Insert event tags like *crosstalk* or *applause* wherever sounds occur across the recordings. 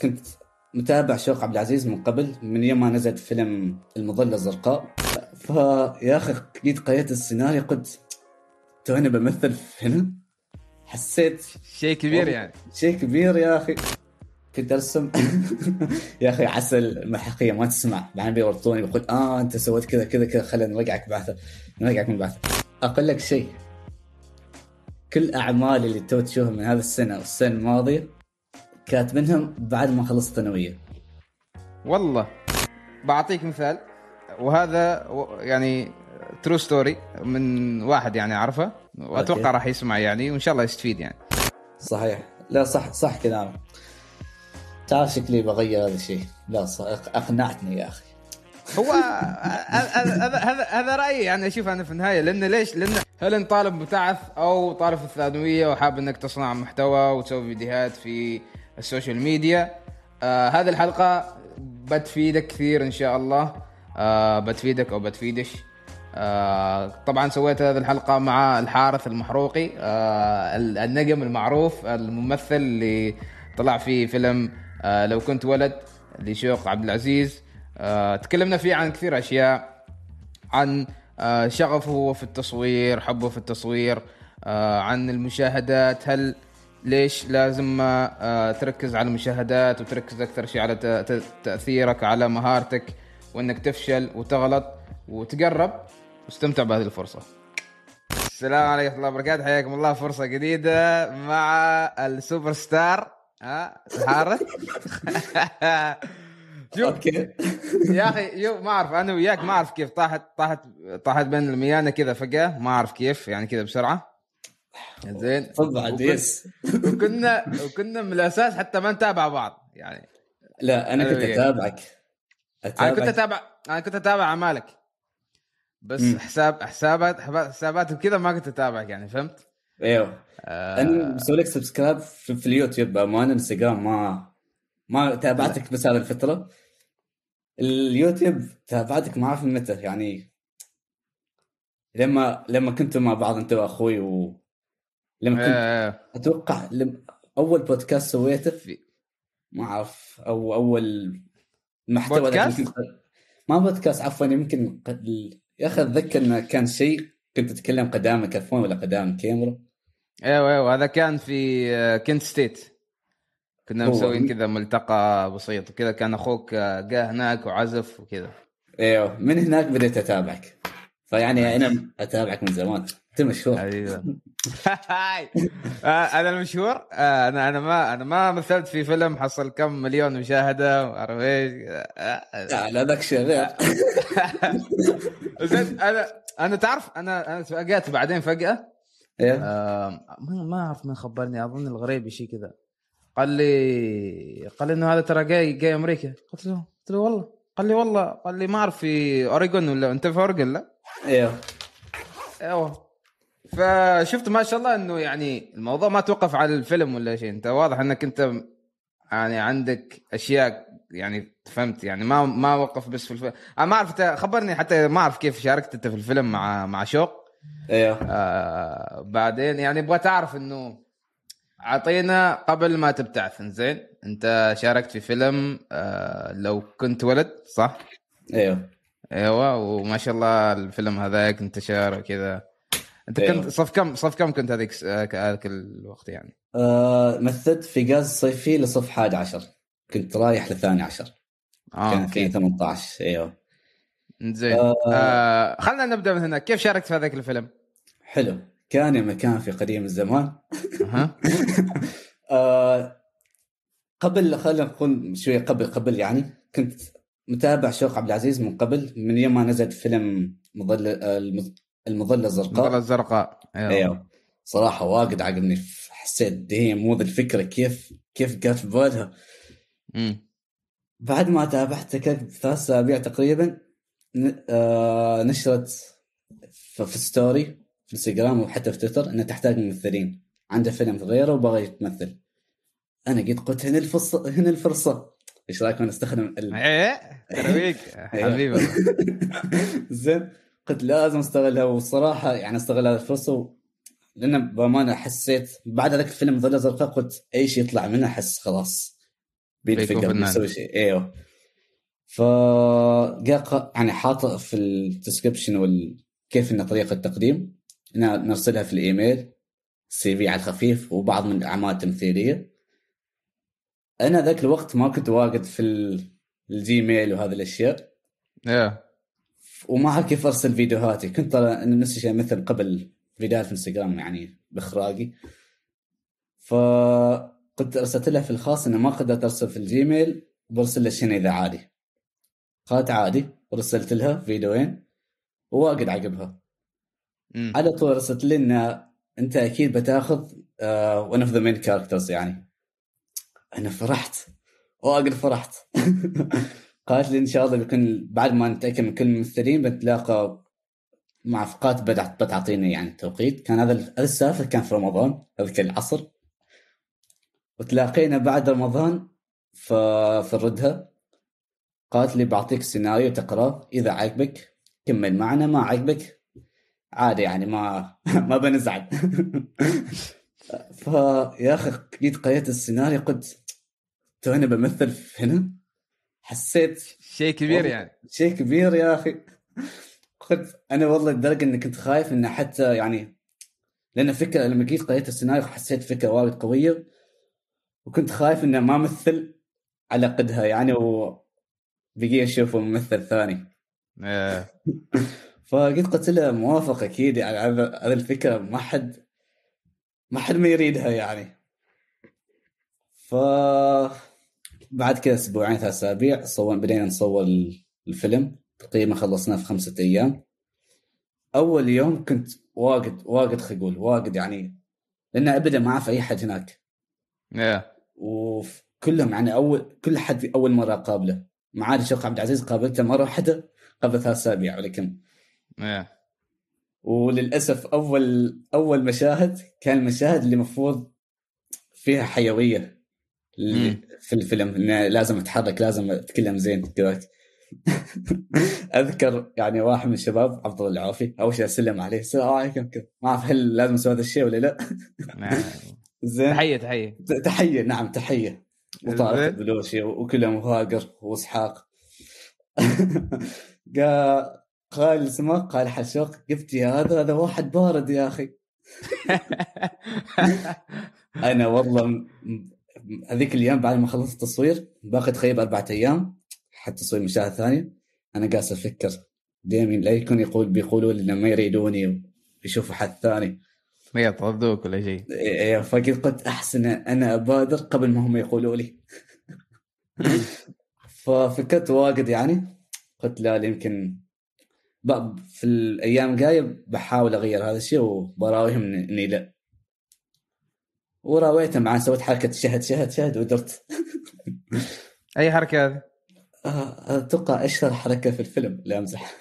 كنت متابع شوق عبد العزيز من قبل من يوم ما نزل فيلم المظلة الزرقاء. فيا أخي جيت قريت السيناريو قلت توني بمثل في هنا حسيت شيء كبير يعني. شيء كبير يا أخي. كنت أرسم. *laughs* يا أخي عسل المحقيه ما تسمع. بعدين بيورطوني بقول آه أنت سويت كذا كذا كذا خلينا نرجعك بعثة. نرجعك من بعثة. أقول لك شيء. كل اعمال اللي تو تشوفها من هذا السنة والسنة الماضيه كانت منهم بعد ما خلصت ثانويه والله. بعطيك مثال. وهذا يعني true story من واحد يعني أعرفه. وأتوقع. راح يسمع يعني وإن شاء الله يستفيد يعني. صحيح. لا صح صح كلامك. تعرف شكلي بغير هذا الشيء. لا صح أقنعتني يا أخي. هو هذا هذا هذا هذا رأيي يعني. أشوف أنا في النهاية لأن ليش؟ لأن هل أنت طالب مبتعث أو طالب في الثانوية وحاب إنك تصنع محتوى وتسوي فيديوهات في ال social media. آه هذه الحلقة بتفيدك كثير إن شاء الله. آه بتفيدك أو بتفيدش. آه طبعا سويت هذه الحلقة مع الحارث المحروقي. آه النجم المعروف الممثل اللي طلع في فيلم آه لو كنت ولد لشوق عبد العزيز. آه تكلمنا فيه عن كثير أشياء عن آه شغفه في التصوير حبه في التصوير آه عن المشاهدات. هل ليش لازم آه تركز على المشاهدات وتركز أكثر شيء على تأثيرك على مهارتك وإنك تفشل وتغلط وتقرب. واستمتع بهذه الفرصة. السلام عليكم ورحمة الله وبركاته. حياكم الله. فرصة جديدة مع السوبر ستار ها حارث *laughs* شوف okay. يا أخي يو ما أعرف أنا وياك ما أعرف كيف طاحت طاحت طاحت بين الميانة كذا فجأة ما أعرف كيف يعني كذا بسرعة. زين. yes وكنا وكنا من الأساس حتى ما نتابع بعض يعني. لا أنا كنت. أتابعك. أنا كنت اتابع أنا كنت أتابع أعمالك. بس مم. حساب حسابات حسابات وكذا ما كنت أتابعك يعني فهمت؟ أيوه. آه. أنا مسوي لك subscribe في, في اليوتيوب بامانه انستغرام ما ما تابعتك بس هذه الفترة. اليوتيوب تابعتك ما أعرف متى يعني. لما لما كنتوا مع بعض انت وأخوي و لما كنت آه أتوقع لما أول بودكاست سويته في ما أعرف أو أول محتوى بودكاست؟ ما بودكاست عفوا يمكن قد- يا أخي أتذكر إنه كان شيء كنت تتكلم قدام ميكروفون ولا قدام كاميرا. أيوه أيوه هذا كان في آه، كنت ستيت. كنا مسويين كذا ملتقى بسيط وكذا كان أخوك آه، جاء هناك وعزف وكذا. أيوه من هناك بديت أتابعك. فيعني أنا أتابعك من زمان. أنت مشهور. أيوه. *laughs* هاي. آه، أنا المشهور؟ آه، أنا أنا ما أنا ما مثلت في فيلم حصل كم مليون مشاهدة وعارف إيش. آه،. لا ذاك شيء *laughs* زين أنا أنا تعرف أنا أنا تفاجأت بعدين فجأة. آه، ما أعرف من خبرني أظن الغريبي شيء كذا. قال لي قال لي إنه هذا ترى جاي جاي أمريكا. قلت له قلت له والله. قال لي والله قال لي ما أعرف في أوريغون ولا أنت في أوريغون لا؟ أيوه أيوه. فشفت ما شاء الله إنه يعني الموضوع ما توقف على الفيلم ولا شيء. أنت واضح إنك أنت يعني عندك أشياء يعني فهمت يعني ما ما وقف بس في الفيلم. أنا ما أعرف خبرني حتى ما أعرف كيف شاركت أنت في الفيلم مع مع شوق. أيوه آه بعدين يعني أبغى تعرف إنه أعطينا قبل ما تبتعث زين أنت شاركت في فيلم آه لو كنت ولد صح؟ أيوه أيوه وما شاء الله الفيلم هذاك انتشر وكذا. أنت أيوة. كنت صف كم صف كم كنت هذيك هذاك الوقت يعني؟ آه مثلت في غاز صيفي لصف 11 كنت رايح لثاني عشر. آه كان أوكي. 2018 إيوه. زين. آه. آه خلينا نبدأ من هنا كيف شاركت في هذاك الفيلم؟ حلو. كان مكان في قديم الزمان. *laughs* آه قبل خلينا نقول شوية قبل قبل يعني. كنت متابع شوق عبد العزيز من قبل من يوم ما نزل فيلم مظله آه، المظلة الزرقاء. المظلة الزرقاء. أيوه أيوه. صراحة واجد عجبني. حسيت دي مو ذي الفكرة. كيف كيف جات في بالها. بعد ما تابعته كذا ثلاث أسابيع تقريبا آه نشرت في story في انستغرام وحتى في تويتر إنها تحتاج ممثلين. عنده فيلم غيره وبغى يتمثل. أنا قلت قلت هنا الفرصة هنا الفرصة. إيش رايكم نستخدم ال... إيه ترويك *laughs* حبيبي. *laughs* زين. قلت لازم أستغلها والصراحة يعني استغل هذه الفرصه. لأن بأمانة حسيت بعد ذاك الفيلم ظله زرقاء قلت أي شيء يطلع منه أحس خلاص فنان. بيسوي شيء إيوه ف يعني حاطه في ال description وال كيف إن طريقة التقديم نرسلها في الإيميل CV على الخفيف وبعض من الأعمال التمثيلية أنا ذاك الوقت ما كنت واجد في ال- ال Gmail وهذه الأشياء يا وما اعرف كيف أرسل فيديوهاتي. كنت ترى نفس الشيء مثل قبل فيديوهات في إنستغرام يعني بإخراجي. فكنت أرسلت لها في الخاص إنه ما قدرت أرسل في ال Gmail برسل لها شنو إذا عادي. قالت عادي ورسلت لها فيديوين وواجد عجبها مم. على طول ارسلت لي ان أنت أكيد بتاخذ one of the main characters يعني. أنا فرحت. واجد فرحت. *laughs* قالت لي إن شاء الله بيكون بعد ما نتأكد من كل الممثلين بنتلاقى مع فقات بتعطيني يعني توقيت كان هذا السالفه كان في رمضان اذكر العصر. وتلاقينا بعد رمضان. في الردها قالت لي بعطيك سيناريو تقرأه إذا عجبك كمل معنا ما عجبك عادي يعني ما *laughs* ما بنزعل. *laughs* فيا أخي جيت قريت السيناريو قلت توني بمثل في هنا؟ حسيت شيء كبير. يعني شيء كبير يا أخي قلت أنا والله لدرجة إني كنت خايف إنه حتى يعني لأن فكرة لما جيت قريت السيناريو حسيت فكرة وايد قوية وكنت خايف إنه ما مثل على قدها يعني وبقي أشوفه ممثل ثاني يا. *laughs* فقلت قلت له موافق أكيد يعني هذا هذه الفكرة ما حد ما حد ما يريدها يعني ف بعد كذا أسبوعين ثلاث أسابيع صور بدينا نصور الفيلم تقريبا خلصناه في خمسة أيام أول يوم كنت واجد واجد خجول واجد يعني لأن ابدا ما اعرف أي حد هناك يا. وكلهم يعني اول كل حد في أول مرة اقابله ما عاد الشيخ عبد العزيز قابلته مرة واحدة قبل ثلاث أسابيع ولا كم يا. وللأسف اول أول مشاهد كان المشاهد اللي المفروض فيها حيوية اللي. في الفيلم إنه لازم أتحرك لازم أتكلم زين كذا *laughs* أذكر يعني واحد من الشباب عبد الله العافي أول شيء أسلم عليه السلام عليكم كذا ما أعرف هل لازم أسوي هذا الشيء ولا لا. *laughs* نعم. زين. تحية تحية. تحية نعم تحية. وطارق زين. البلوشي وكلهم وهاجر وإسحاق. *laughs* قال قال اسمه قال حشوق قلت يا هذا هذا واحد بارد يا أخي. أنا والله هذيك الأيام بعد ما خلصت التصوير باقي تقريبا أربعة أيام حتى تصوير مشاهد ثانية أنا قاعد أفكر دائما لا يكون يقول بيقولوا لي ما يريدوني ويشوفوا حد ثاني. ما يطردوك ولا شيء. إيه، فقلت قلت أحسن أنا أبادر قبل ما هم يقولوا لي. *laughs* ففكرت واجد يعني قلت لا يمكن في الأيام الجاية بحاول أغير هذا الشيء وبراويهم إني لا. وراويتهم معاه سويت حركة شهد شهد شهد ودرت. أي حركة هذه؟ آه، أتوقع أشهر حركة في الفيلم لا أمزح.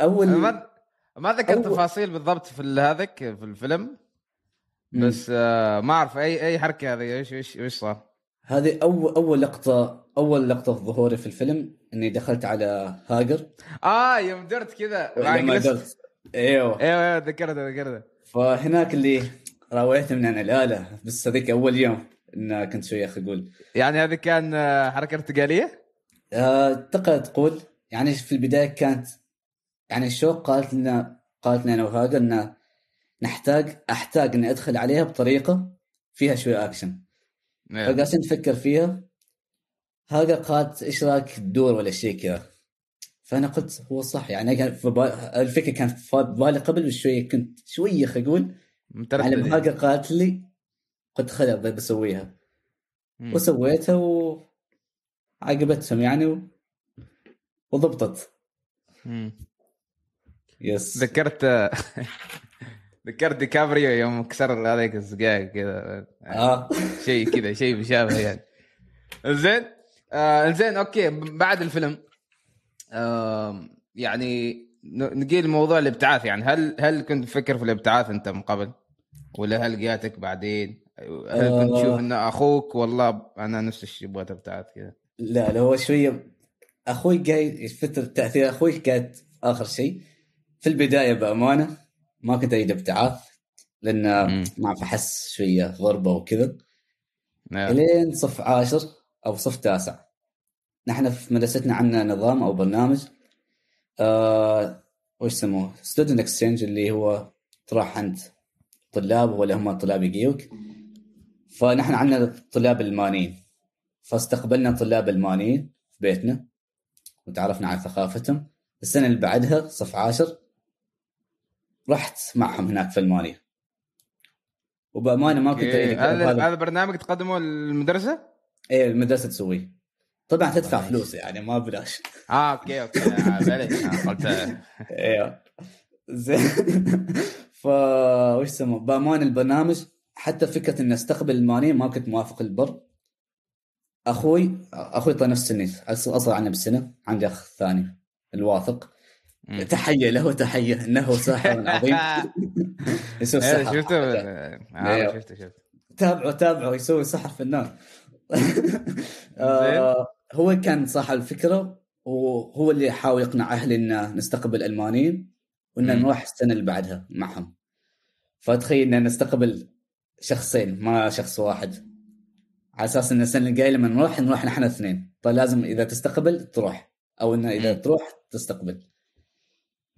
أول ما ما ذكر أول- تفاصيل بالضبط في هذاك في الفيلم. بس آه ما أعرف أي أي حركة هذه إيش إيش إيش صار؟ هذه اول أول لقطة أول لقطة في ظهوري في الفيلم إني دخلت على هاجر. آه يوم درت كذا لما درت. أيوه. أيوه أيوه ذكرتها ذكرتها فهناك اللي راويته من أنا لا لا بس هذيك أول يوم إن كنت شوية أقول يعني هذه كان آه، حركة ارتقالية؟ أه تقدر تقول. يعني في البداية كانت يعني الشوق قالت لنا قالت لنا أنا وهاجر إن نحتاج أحتاج إني أدخل عليها بطريقة فيها شوية أكشن. إيه. فقاعدين نفكر فيها. هاجر قالت إيش رأيك تدور ولا شيء كذا. فأنا قلت هو صح. يعني كان في بال- الفكرة كانت في بالي قبل بشويه كنت شوية خجول يعني يعني. هاجر قالت لي قلت خلاص ب- بسويها. وسويتها وعجبتهم يعني و... وضبطت. مم. يس. ذكرت *laughs* ذكرت ديكابريو يوم كسر هذيك الزقاق كذا. آه. شيء كذا شيء مشابه يعني. زين. آه زين أوكي. بعد الفيلم. آه يعني ن- نجي لموضوع الابتعاث يعني هل هل كنت تفكر في الابتعاث انت من قبل؟ ولا هل جاتك بعدين؟ هل كنت آه. تشوف إن أخوك والله أنا نفس الشيء أبغى ابتعاث كذا. لا لا هو شوية أخوي قاعد فتره تاثير أخوي كانت آخر شيء. في البداية بأمانة ما كنت أريد ابتعاث لأن. ما أعرف أحس شوية غربه وكذا. نعم. إلين صف عاشر أو صف تاسع. نحن في مدرستنا عندنا نظام أو برنامج آه وش يسموه؟ student exchange اللي هو تروح عند طلاب ولا هم طلاب يجيوك. فنحن عندنا الطلاب المانيين. فاستقبلنا طلاب المانيين في بيتنا وتعرفنا على ثقافتهم. السنة اللي بعدها صف عاشر رحت معهم هناك في ألمانيا. وبأمانة ما كنت هذا هذا برنامج تقدمه للمدرسه؟ إيه المدرسة تسويه. طبعا تدفع فلوس يعني ما بلاش. آه أوكي أوكي. آه، قلت أيوه زين. ف وش اسمه بأمان البرنامج. حتى فكرة إني أستقبل المانيين ما كنت موافق البر. أخوي أخوي طال نفس سني أصغر عني بسنة. عندي أخ ثاني الواثق. تحية له تحية إنه ساحر عظيم. *laughs* يسوي إيه، سحر شفته آه، شفته شفته. تابعوا تابعوا يسوي سحر فنان *laughs* آه هو كان صاحب الفكرة وهو اللي يحاول يقنع أهلي إن نستقبل ألمانيين وإن نروح السنة اللي بعدها معهم. فتخيل إن نستقبل شخصين ما شخص واحد. على أساس إن السنة الجاية لما نروح نروح نحن اثنين. فلازم إذا تستقبل تروح أو انه إذا تروح تستقبل.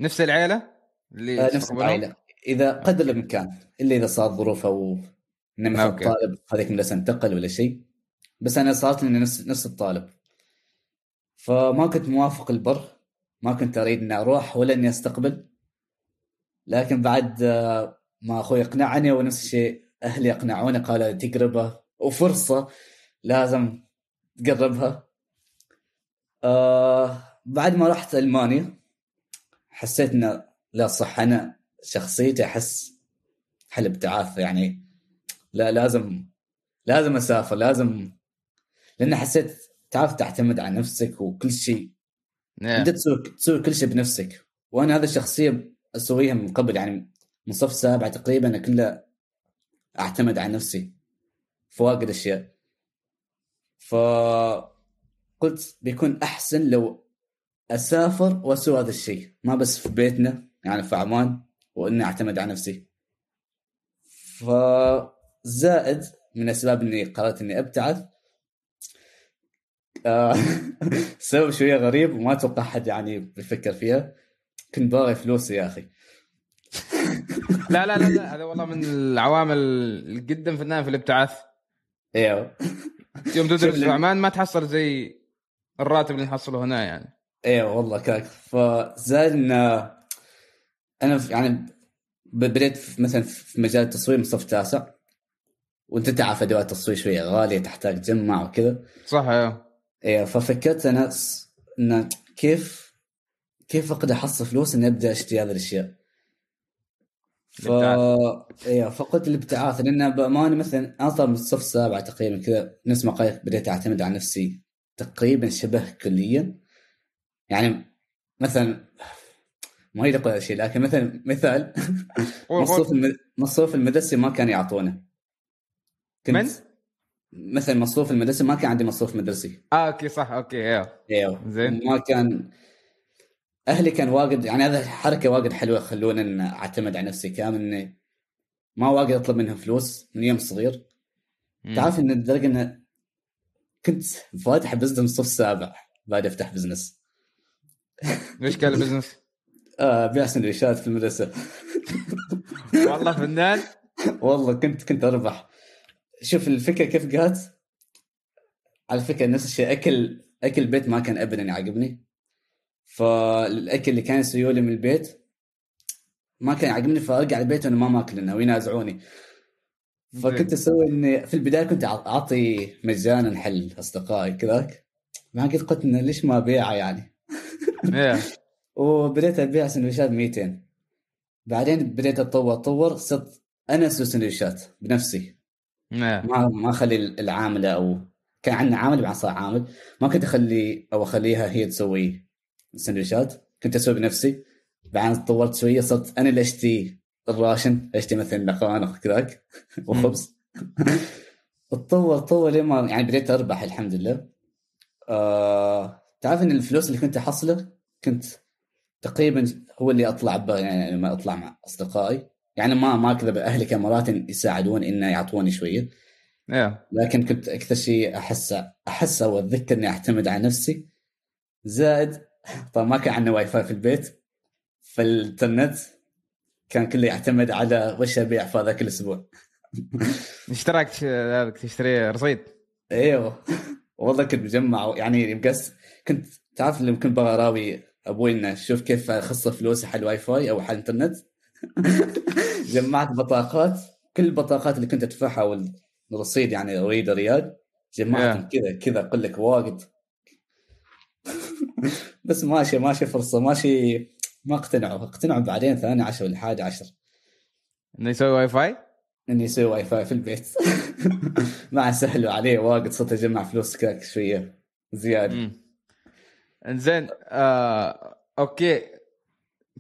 نفس العيلة اللي آه نفس العائله إذا قدر الإمكان. إلا إذا صار ظروف أو إنه مثلا طالب هذيك المدرسة انتقل ولا شيء. بس أنا صارت لي نفس نفس الطالب. فما كنت موافق البر ما كنت أريد إني أروح ولا إني أستقبل. لكن بعد آه، ما أخوي اقنعني ونفس الشيء أهلي اقنعوني قالوا تجربه وفرصة لازم تقربها. آه بعد ما رحت ألمانيا حسيت إنه لا صح. أنا شخصيتي أحس حل ابتعاث يعني لا لازم لازم أسافر لازم لأن حسيت تعرف تعتمد على نفسك وكل شيء yeah. نعم. انت تسوي تسوي كل شيء بنفسك وأنا هذه الشخصية أسويها من قبل يعني من صف سابع تقريبا أنا كله أعتمد على نفسي في واجد أشياء فقلت بيكون أحسن لو أسافر وأسوي هذا الشيء ما بس في بيتنا يعني في عمان وإني أعتمد على نفسي فزائد من الاسباب إني قررت إني أبتعث *laughs* سبب شوية غريب وما أتوقع حد يعني بيفكر فيها. كنت باغي فلوس يا أخي. *laughs* لا لا لا, لا هذا والله من العوامل جدا النهاية في الابتعاث. إيوه. *laughs* يوم تدرس في عمان ما تحصل زي الراتب اللي نحصله هنا يعني. إيوه والله كاك. فزاد إن أنا يعني بديت مثلا في مجال التصوير من صف تاسع وأنت تعرف أدوات التصوير شوية غالية تحتاج تجمع وكذا. صح إيوه. أيوه ففكرت أنا إن كيف كيف أقدر أحصل فلوس إني أبدأ أشتري هذه الأشياء؟ ف أيوه فقلت الابتعاث لأن بامانه مثلا أنا صار من الصف السابع تقريبا كذا نفس ما قلت بديت أعتمد على نفسي تقريبا شبه كليا. يعني مثلا ما أريد أقول شيء لكن مثلا مثال مصروف مصروف المدرسة ما كان يعطونه. كنت من؟ مثلا مصروف المدرسة ما كان عندي مصروف مدرسي. آه أوكي صح أوكي أيوه إيوه. زين. ما كان أهلي كان واجد يعني هذا حركة واجد حلوة خلونا ان اعتمد على نفسي كامل إني ما واجد أطلب منهم فلوس من يوم صغير. تعرف إن لدرجة انه كنت فاتح business من الصف السابع بعد أفتح business. إيش كان البزنس؟ *laughs* آه بيع سندويشات في المدرسة. والله فنان. والله كنت كنت أربح. شوف الفكرة كيف جات على فكرة نفس الشيء أكل أكل البيت ما كان ابدا يعجبني فالأكل اللي كان يسويه لي من البيت ما كان يعجبني فأرجع البيت وأنا ما ماكل لأنه وينازعوني. فكنت أسوي إني في البداية كنت أعطي مجانا حل أصدقائي كذاك بعدين قلت إنه ليش ما ابيعها يعني؟ *laughs* وبديت أبيع سندويشات 200 بعدين بديت أتطور أتطور صرت أنا أسوي سندويشات بنفسي. ما ما أخلي العامله أو كان عندنا عامل بعدين صار عامل ما كنت أخلي أو أخليها هي تسوي السندويشات كنت أسوي بنفسي. بعدين تطورت شوية صرت أنا اللي أشتري الراشن أشتري مثلا لقانق كذاك وخبز. تطور تطور لين ما يعني بديت أربح الحمد لله. آه تعرف إن الفلوس اللي كنت أحصله كنت تقريبا هو اللي أطلع يعني لما أطلع مع أصدقائي. يعني ما ما كذا أهلي كان مرات يساعدون إنه يعطوني شوية. لكن كنت أكثر شيء احس أحس أو أتذكر إني أعتمد على نفسي زائد طبعا ما كان عندنا واي فاي في البيت فالانترنت كان كله يعتمد على وش ابيع في *laughs* هذاك الأسبوع اشتراك تشتري رصيد؟ إيوه. والله كنت مجمع يعني بقص كنت تعرف لما كنت بغى اراوي أبوي إنه شوف كيف اخصص فلوسي حق الواي فاي أو حق الإنترنت؟ *laughs* جمعت بطاقات كل البطاقات اللي كنت أدفعها والرصيد يعني اريد ريال جمعتهم كذا كذا أقول لك واجد. *laughs* بس ماشي ماشي فرصة ماشي ما اقتنعوا اقتنعوا بعدين ثاني عشر ولا حاجة عشر. إنه يسوي واي فاي؟ اني أسوي واي فاي في البيت. *laughs* مع سهل عليه واجد صرت أجمع فلوس كذا شوية زيادة. إنزين آه، أوكي.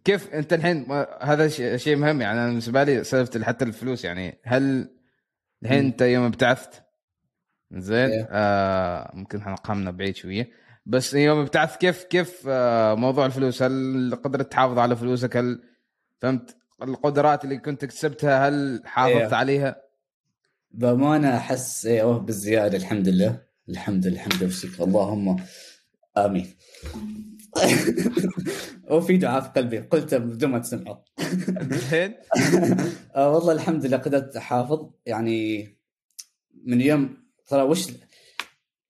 كيف انت الحين؟ هذا شيء مهم يعني أنا بالنسبة لي سالفة حتى الفلوس يعني هل الحين. انت يوم ابتعثت؟ زين إيه. آه ممكن إحنا قامنا بعيد شوية. بس يوم ابتعثت كيف كيف آه موضوع الفلوس؟ هل قدرت تحافظ على فلوسك؟ هل فهمت القدرات اللي كنت اكتسبتها؟ هل حافظت إيه. عليها؟ بأمانة أحس أيوه بالزيادة الحمد لله. الحمد لله الحمد لله والشكر اللهم آمين. *laughs* وفي دعاء في قلبي. قلته بدون ما تسمعوا زين *laughs* آه والله الحمد لله قدرت أحافظ. يعني من يوم ترى وش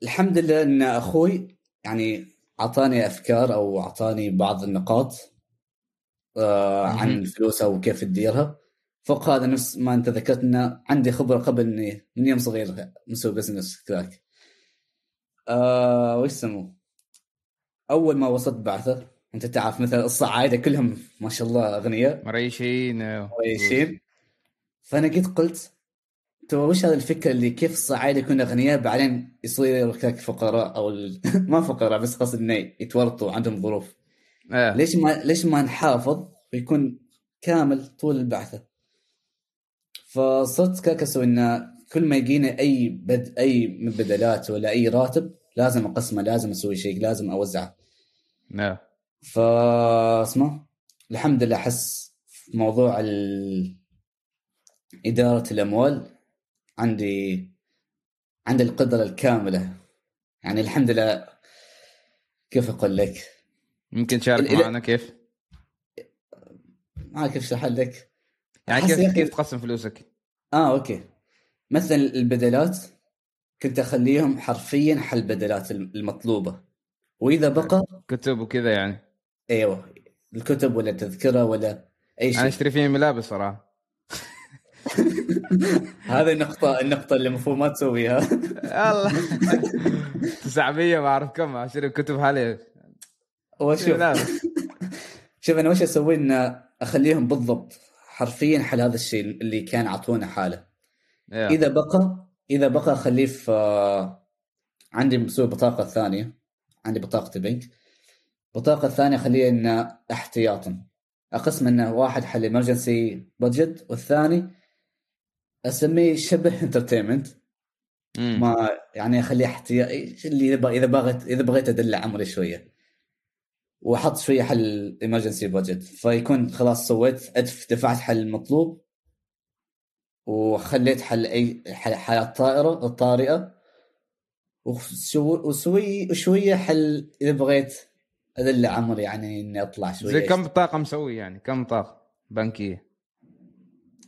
الحمد لله إن أخوي يعني أعطاني أفكار أو أعطاني بعض النقاط آه عن. الفلوس أو كيف تديرها فوق هذا نفس ما أنت ذكرت انه عندي خبرة قبل إني من يوم صغير مسوي business كذاك آه وش يسموه؟ أول ما وصلت بعثة أنت تعرف مثل الصعايدة كلهم ما شاء الله أغنياء. مريشين آه، كويسين فأنا قلت قلت تو وش هذا الفكرة اللي كيف الصعايدة يكونوا أغنياء بعدين كذاك فقراء أو ال... *laughs* ما فقراء بس قصد إنه يتورطوا عندهم ظروف. آه. ليش ما ليش ما نحافظ ويكون كامل طول البعثة؟ فصرت كذاك أسوي انه كل ما يجينا أي بد أي بدلات ولا أي راتب لازم أقسمه لازم أسوي شيء لازم أوزعه. ف اسمه الحمد لله أحس في موضوع ال... إدارة الأموال عندي عندي القدرة الكاملة. يعني الحمد لله كيف أقول لك؟ ممكن تشارك ال- معنا كيف؟ ما كيف أشرح لك. يعني كيف أخي- كيف تقسم فلوسك؟ آه أوكي. مثلا البدلات كنت أخليهم حرفيا حل البدلات المطلوبة. وإذا بقى كتب وكذا يعني. أيوه الكتب ولا تذكرة ولا أي أنا شيء. أشتري فيه ملابس صراحة. *laughs* هذه النقطة النقطة اللي المفروض ما تسويها. الله. *laughs* 900 ما أعرف كم أشتري كتب حالي وشوف *laughs* شوف أنا وش أسوي؟ إن أخليهم بالضبط حرفيا حل هذا الشيء اللي كان اعطونا حاله. يا. إذا بقى إذا بقى أخليه في عندي مسوي بطاقه ثانية. عندي بطاقة بنك البطاقه الثانية اخليها انه احتياطا. أقسم إنه واحد حل emergency budget والثاني أسميه شبه entertainment. ما يعني أخليه احتياطي اللي إذا بغيت إذا بغيت ادلع عمري شوية. وأحط شوية حل emergency budget فيكون خلاص سويت أدف دفعت حل المطلوب وخليت حل أي حالات طائرة الطارئه وسوي وشوية حل إذا بغيت ادلع عمري يعني إني أطلع شوية زي كم بطاقه مسوي يعني؟ كم بطاقه بنكية؟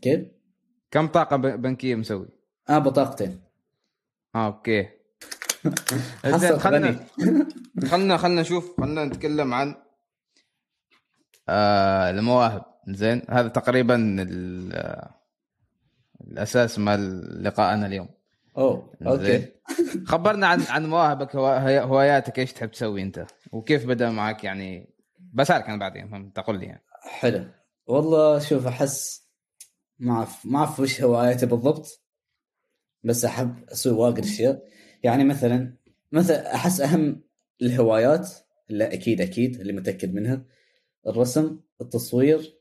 كيف؟ كم بطاقه ب- بنكية مسوي؟ آه بطاقتين. آه أوكي. *laughs* زين خلنا *laughs* خلنا خلنا نشوف خلنا نتكلم عن آه المواهب. زين هذا تقريبا آه، الأساس مال لقائنا اليوم. أوه أوكي. *laughs* خبرنا عن عن مواهبك هواياتك إيش تحب تسوي أنت؟ وكيف بدأ معك يعني؟ بسألك أنا بعدين تقول لي يعني. حلو. والله شوف أحس ما اعرف ما أعرف وش هواياتي بالضبط بس أحب أسوي واجد أشياء. يعني مثلا مثلا أحس أهم الهوايات اللي أكيد أكيد اللي متأكد منها الرسم التصوير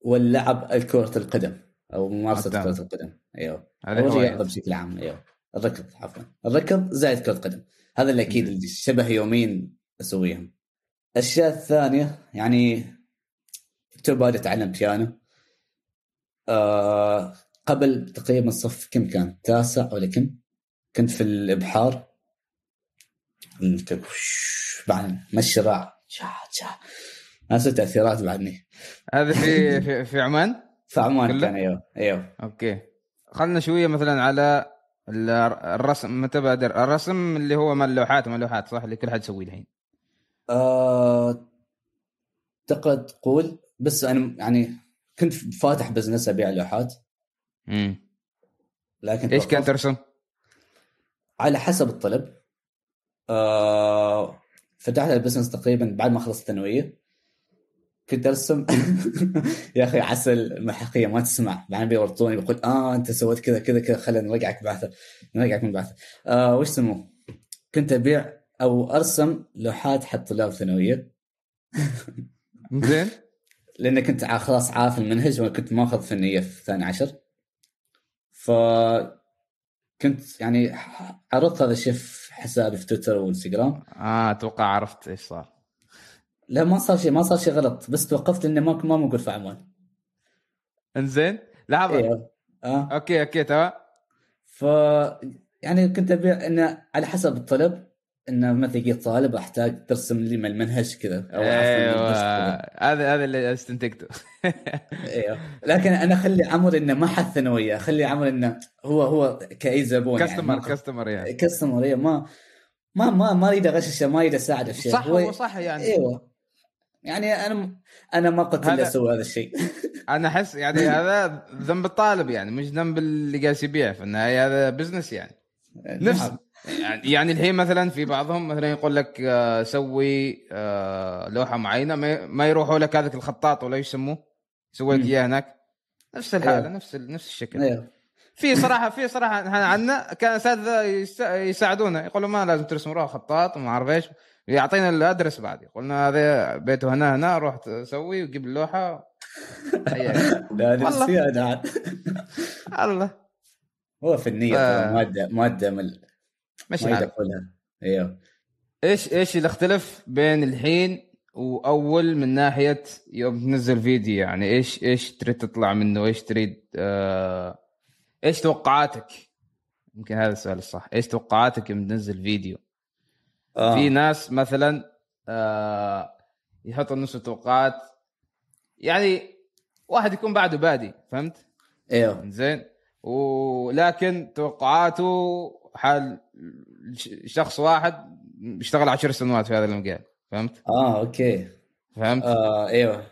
واللعب كرة القدم. أو ممارسة تمام. كرة القدم. أيوه. أو الرياضة هوايات بشكل عام. أيوه. الركض عفوا. الركض زائد كرة قدم هذا اللي أكيد اللي شبه يومين أسويهم. الأشياء الثانية يعني تو بادئ اتعلم بيانو. آه قبل تقريبا صف كم كان؟ تاسع ولا كم؟ كنت في الإبحار. كنت بعد؟ مشي راع شا شا نفس التاثيرات بعدني. هذا في *laughs* في, في عمان؟ في عمان؟ كان أيوه أيوه. أوكي. خلنا شوية مثلا على ال- الرسم متى بادر الرسم اللي هو مال اللوحات مال اللوحات صح؟ اللي كل حد يسويه الحين. آه... تقدر تقول بس أنا يعني كنت فاتح business أبيع لوحات. امم لكن إيش كان ترسم؟ على حسب الطلب. آه... فتحت ال business تقريبا بعد ما خلصت الثانوية. كنت أرسم. *laughs* يا أخي عسل المحقيه ما تسمع. بعدين بيورطوني بقول آه أنت سويت كذا كذا كذا. خلينا نرجعك بعثة. نرجعك من بعثة. آه وش سموه؟ كنت أبيع أو أرسم لوحات حق طلاب ثانوية. *laughs* زين. لأن كنت خلاص عارف المنهج وكنت ماخذ فنية في ثاني عشر. ف كنت يعني عرضت هذا الشيء في حسابي في تويتر وإنستغرام. آه أتوقع عرفت إيش صار. لا ما صار شيء ما صار شيء غلط بس توقفت لأنه ما ما موجود في عمان إنزين؟ لحظه أيوه آه. أوكي أوكي تمام. ف يعني كنت ابيع إنه على حسب الطلب إنه مثلا جيت طالب أحتاج ترسم لي من المنهج كذا أو أيوه هذا هذا اللي استنتجته. *laughs* أيوه لكن أنا أخلي عمر إنه ما حد ثانويه أخلي عمر إنه هو هو كأي زبون customer يعني customer يعني. customer إيه، ما ما ما ما اريد اغششه ما اريد اساعده في شيء صح هو صح يعني. إيوه. يعني أنا أنا ما قلت هذا- الا أسوي هذا الشيء. *laughs* أنا أحس يعني هذا ذنب الطالب يعني مش ذنب اللي جالس يبيع في النهايه هذا business يعني. نفس نعم. يعني يعني الحين مثلا في بعضهم مثلا يقول لك آه، سوي آه، لوحة معينة ما يروحوا لك هذاك الخطاط ولا يسموه. يسوي لك. اياه هناك. نفس الحالة أيوه. نفس نفس الشكل. أيوه. في صراحة في صراحة إحنا عندنا كان اساتذه يس- يساعدونا. يقولوا ما لازم ترسم روح خطاط وما أعرف إيش. يعطينا الأدرس بعد. قلنا هذا بيته هنا هنا روح سوي وجيب اللوحة. *laughs* لا عاد الله. هو فنيه آه. ترى مادة مادة مل مش عارف. أيوه. إيش إيش اللي اختلف بين الحين وأول من ناحية يوم تنزل فيديو؟ يعني إيش إيش تريد تطلع منه؟ إيش تريد آه إيش توقعاتك؟ يمكن هذا السؤال الصح. إيش توقعاتك يوم تنزل فيديو؟ آه. في ناس مثلا آه يحطوا نص التوقعات يعني واحد يكون بعده بادي فهمت أيوه زين ولكن توقعاته حال شخص واحد بيشتغل عشر سنوات في هذا المجال فهمت؟ آه أوكي فهمت؟ آه إيوه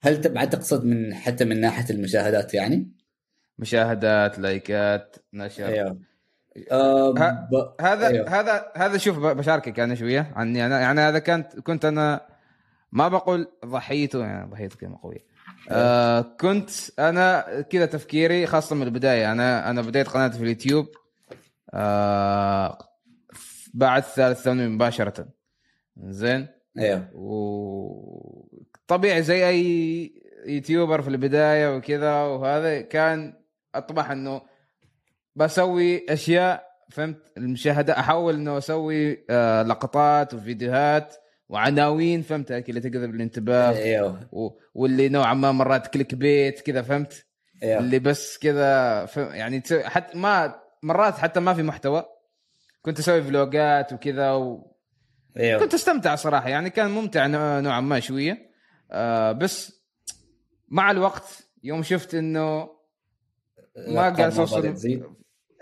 هل تبع تقصد من حتى من ناحية المشاهدات يعني؟ مشاهدات likes نشر إيوه ه- ب... هذا أيوه. هذا هذا شوف بشاركك أنا شوية عني. أنا يعني هذا كانت كنت أنا ما بقول ضحيته يعني ضحيته كلمة قوية. آه كنت أنا كذا تفكيري خاصة من البداية. أنا أنا بديت قناتي في اليوتيوب آه بعد ثالث ثانوي مباشرة. زين؟ أيوه وطبيعي زي أي يوتيوبر في البداية وكذا وهذا كان أطمح إنه بسوي أشياء فهمت؟ المشاهدة أحاول إنه أسوي آه لقطات وفيديوهات وعناوين فهمت؟ هيك اللي تجذب الانتباه أيوه و- واللي نوعا ما مرات كليك بيت كذا فهمت؟ أيوه اللي بس كذا فهم- يعني تسوي- حتى ما مرات حتى ما في محتوى. كنت أسوي فلوجات وكذا و... أيوه كنت أستمتع صراحة يعني كان ممتع نوع- نوعا ما شوية. آه بس مع الوقت يوم شفت إنه ما جالس أوصل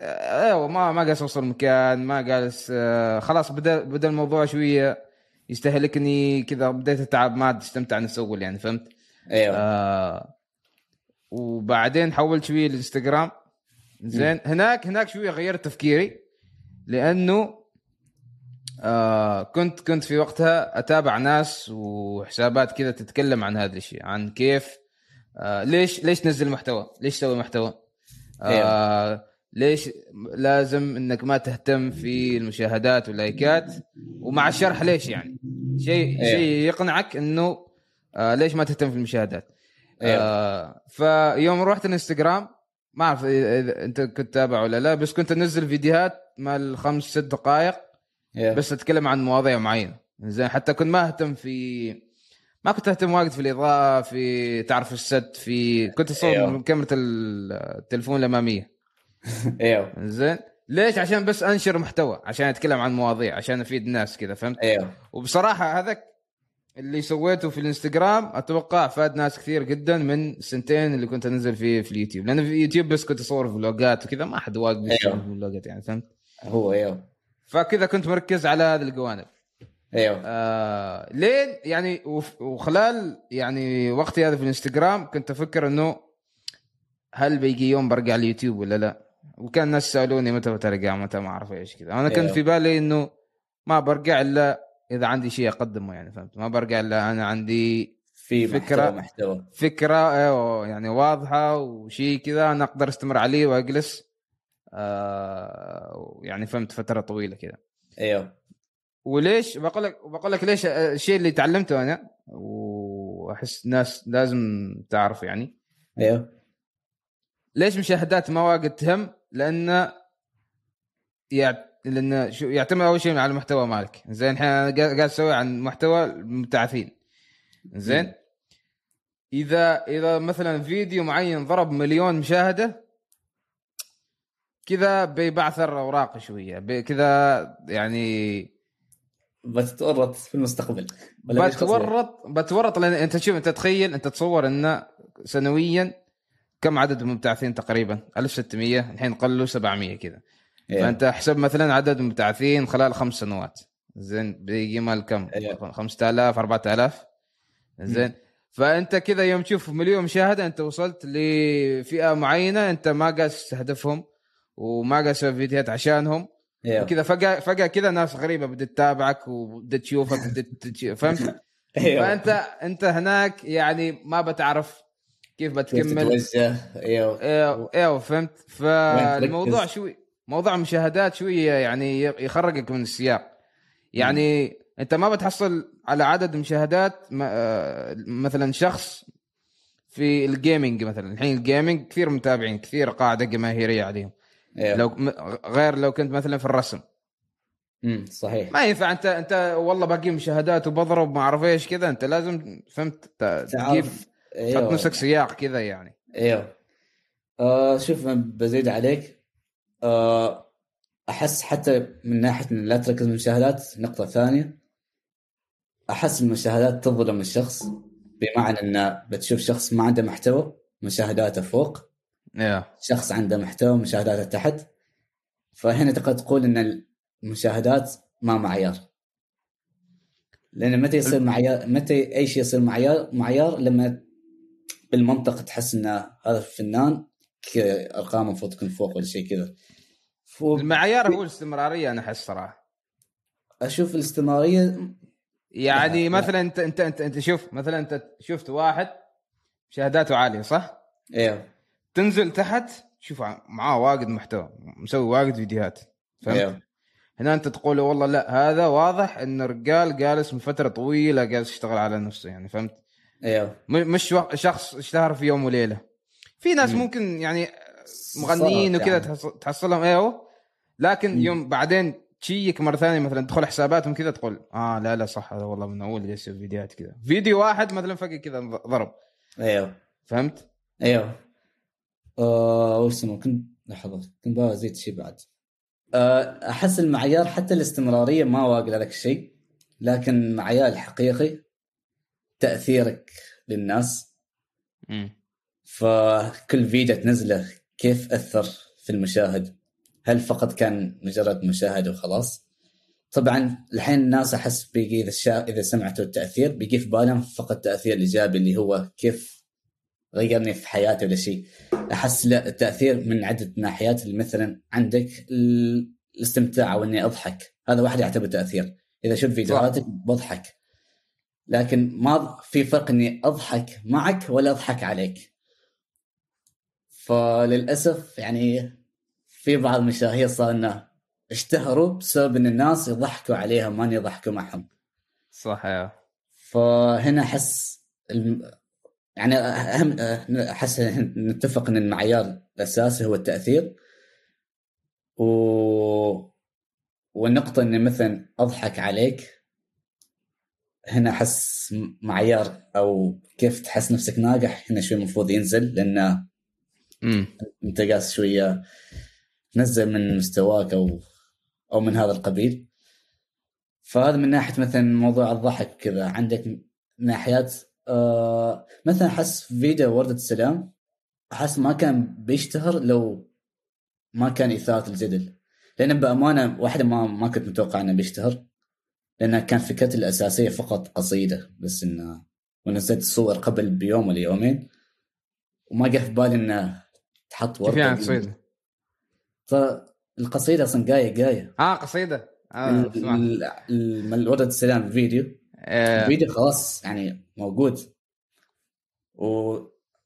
أيوه ما ما جالس أوصل مكان ما جالس آه خلاص بدا بدا الموضوع شوية يستهلكني كذا بديت أتعب ما عاد استمتع نفس اول يعني فهمت؟ أيوه آه وبعدين حولت شوية للإنستغرام زين هناك هناك شوية غيرت تفكيري لأنه آه كنت كنت في وقتها أتابع ناس وحسابات كذا تتكلم عن هذا الشيء عن كيف آه ليش ليش تنزل محتوى؟ ليش تسوي محتوى؟ آه ليش لازم إنك ما تهتم في المشاهدات واللايكات ومع الشرح ليش يعني شيء أيوه. شيء يقنعك إنه آه ليش ما تهتم في المشاهدات أيوه. آه فيوم رحت الانستغرام ما أعرف اذا أنت كنت تابع ولا لا بس كنت أنزل فيديوهات مال خمس ست دقائق أيوه بس أتكلم عن مواضيع معينة زين حتى كنت ما أهتم في ما كنت أهتم واجد في الإضاءة في تعرف الست في كنت اصور. من كاميرا التلفون الأمامية *laughs* أيوه. زين. ليش؟ عشان بس أنشر محتوى عشان أتكلم عن مواضيع عشان أفيد الناس كذا فهمت؟ إيوه. وبصراحة هذاك اللي سويته في الإنستغرام أتوقع فاد ناس كثير جدا من السنتين اللي كنت أنزل فيه في اليوتيوب. لأن في اليوتيوب بس كنت أصور فلوجات وكذا ما حد واقف يصور أيوه. فلوجات يعني فهمت؟ هو إيوه. فكذا كنت مركز على هذه الجوانب. إيوه. آه لين يعني وخلال يعني وقتي هذا في الإنستغرام كنت أفكر إنه هل بيجي يوم برجع اليوتيوب ولا لا؟ وكان الناس يسألوني متى بترجع متى ما أعرف إيش كذا. أنا كنت أيوه. في بالي إنه ما برجع إلا إذا عندي شيء أقدمه يعني فهمت؟ ما برجع إلا أنا عندي في فكرة. فكره محتوى. فكرة أيوه يعني واضحة وشيء كذا أنا أقدر أستمر عليه وأجلس آه يعني فهمت فترة طويلة كذا. أيوه وليش؟ بقول لك بقول لك ليش الشيء اللي تعلمته أنا وأحس الناس لازم تعرف يعني. أيوه ليش مشاهدات ما واجد تهم؟ لأن يعت... لأن شو يعتمد أول شيء على المحتوى مالك. زين الحين أنا قاعد أسوي عن محتوى المبتعثين زين؟ إذا إذا مثلا فيديو معين ضرب مليون مشاهدة كذا بيبعثر اوراق شوية. كذا يعني بتتورط في المستقبل؟ بتورط بتورط لأن أنت شوف أنت تخيل أنت تصور إن سنويا كم عدد المبتعثين تقريبا؟ 1600 الحين قلوا 700 كذا. أيوه فأنت احسب مثلا عدد المبتعثين خلال خمس سنوات. زين بيجي مال كم؟ أيوة. 5000 4000 زين. فأنت كذا يوم تشوف مليون مشاهدة أنت وصلت لفئة معينة أنت ما قاعد تستهدفهم وما قاعد تسوي فيديوهات عشانهم. أيوه كذا فجأة فجأة كذا ناس غريبة بدأت تتابعك وبدأت تشوفك بدأت تش- فهمت؟ *laughs* أيوه فأنت أنت هناك يعني ما بتعرف كيف كيف بتكمل تتوجه؟ إيوه. أيوه إيوه فهمت. فالموضوع؟ شوي موضوع مشاهدات شوية يعني يخرجك من السياق. يعني أنت ما بتحصل على عدد مشاهدات آه، مثلا شخص في الجيمنج مثلا. الحين الجيمنج كثير متابعين كثير قاعدة جماهيرية عليهم. إيوه. لو غير لو كنت مثلا في الرسم. امم صحيح. ما ينفع أنت أنت والله باقي مشاهدات وبضرب ما أعرف إيش كذا أنت لازم فهمت؟ تجيب تحط أيوه نفسك سياق كذا يعني. أيوه. آه شوف بزيد عليك. آه أحس حتى من ناحية إن لا تركز المشاهدات نقطة ثانية. أحس المشاهدات تظلم الشخص بمعنى انه بتشوف شخص ما عنده محتوى مشاهداته فوق. يا شخص عنده محتوى مشاهداته تحت. فهنا تقدر تقول إن المشاهدات ما معيار لأن متى يصير معيار متى أي شيء يصير معيار معيار؟ لما بالمنطق تحس إن هذا الفنان ارقامه المفروض تكون فوق ولا شيء كذا المعيار هو الاستمرارية أنا أحس صراحة أشوف الاستمرارية يعني لا. مثلا انت انت انت أنت شوف مثلا أنت شفت واحد مشاهداته عالية صح؟ أيوه تنزل تحت شوف معاه واجد محتوى مسوي واجد فيديوهات فهمت؟ أيوه هنا أنت تقول والله لا هذا واضح إن الرجال جالس من فترة طويلة جالس يشتغل على نفسه يعني فهمت؟ أيوه مش شخص اشتهر في يوم وليلة. في ناس مم. ممكن يعني مغنيين وكذا يعني. تحص- تحصلهم أيوه لكن مم. يوم بعدين تشيك مرة ثانية مثلا تدخل حساباتهم كذا تقول آه لا لا صح هذا والله من أول يسوي فيديوهات كذا فيديو واحد مثلا فجأة كذا ضرب. أيوه فهمت؟ أيوه آه اسمه؟ كنت لحظة كنت بقى أزيد شيء بعد. آه أحس المعيار حتى الاستمرارية ما واقع لك الشيء لكن المعيار الحقيقي تأثيرك للناس. مم. فكل فيديو تنزله كيف أثر في المشاهد؟ هل فقط كان مجرد مشاهده وخلاص؟ طبعا الحين الناس أحس بيجي إذا شا... إذا سمعتوا التأثير بيجي في بالهم فقط تأثير إيجابي اللي هو كيف غيرني في حياتي ولا شيء. أحس لا التأثير من عدة ناحيات اللي مثلا عندك ال- الاستمتاع أو اني أضحك. هذا واحد يعتبر تأثير. إذا شفت فيديوهاتك بضحك. لكن ما في فرق إني أضحك معك ولا أضحك عليك. فللأسف يعني في بعض المشاهير صار إنه اشتهروا بسبب إن الناس يضحكوا عليهم ما يضحكوا معهم. صح يا فهنا أحس الم... يعني أهم أحس نتفق إن المعيار الأساسي هو التأثير. و... والنقطة إني مثلا أضحك عليك هنا أحس معيار أو كيف تحس نفسك ناجح هنا شوي المفروض ينزل لأن أنت قاس شوية تنزل من مستواك أو أو من هذا القبيل. فهذا من ناحية مثلا موضوع الضحك كذا. عندك ناحيات آه مثلا أحس فيديو وردة السلام أحس ما كان بيشتهر لو ما كان إثارة الجدل. لأن بأمانة واحدة ما ما كنت متوقع إنه بيشتهر. لأن كان فكرتي الأساسية فقط قصيدة بس انه ونزلت الصور قبل بيوم ولا يومين وما جاء في بالي انه تحط كيف ورده يعني قصيده؟ فالقصيده أصلا جاية جاية. آه قصيدة. آه ال- سمعت. ال- ال- ورده السلام فيديو. آه، الفيديو خلاص يعني موجود. و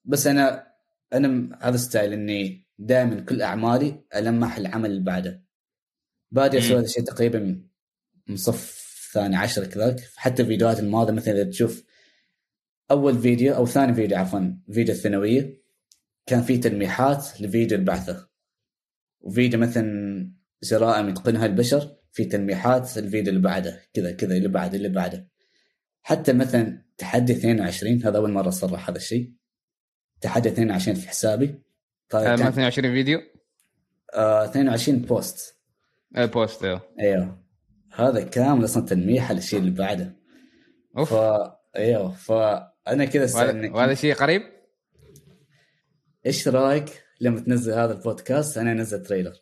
بس أنا أنا هذا style إني دائما كل أعمالي ألمح العمل اللي بعده. بادي أسوي. هذا الشيء تقريبا من صف ثاني عشر كذاك حتى الفيديوهات الماضية مثلا إذا تشوف أول فيديو أو ثاني فيديو عفوا فيديو الثانوية كان فيه تلميحات لفيديو البعثة. وفيديو مثلا جرائم يتقنها البشر في تلميحات الفيديو اللي بعده كذا كذا اللي بعده اللي بعده. حتى مثلا تحدي 22 هذا أول مرة صرح هذا الشيء. تحدي 22 في حسابي. طيب آه، كان 22 فيديو؟ آه 22 post. آه، post أيوه. أيوه. هذا كامل أصلا تلميح على الشيء اللي بعده. أوف. ف إيوه فانا كذا استنى وهذا شيء قريب؟ إيش رأيك لما تنزل هذا البودكاست؟ أنا انزل تريلر.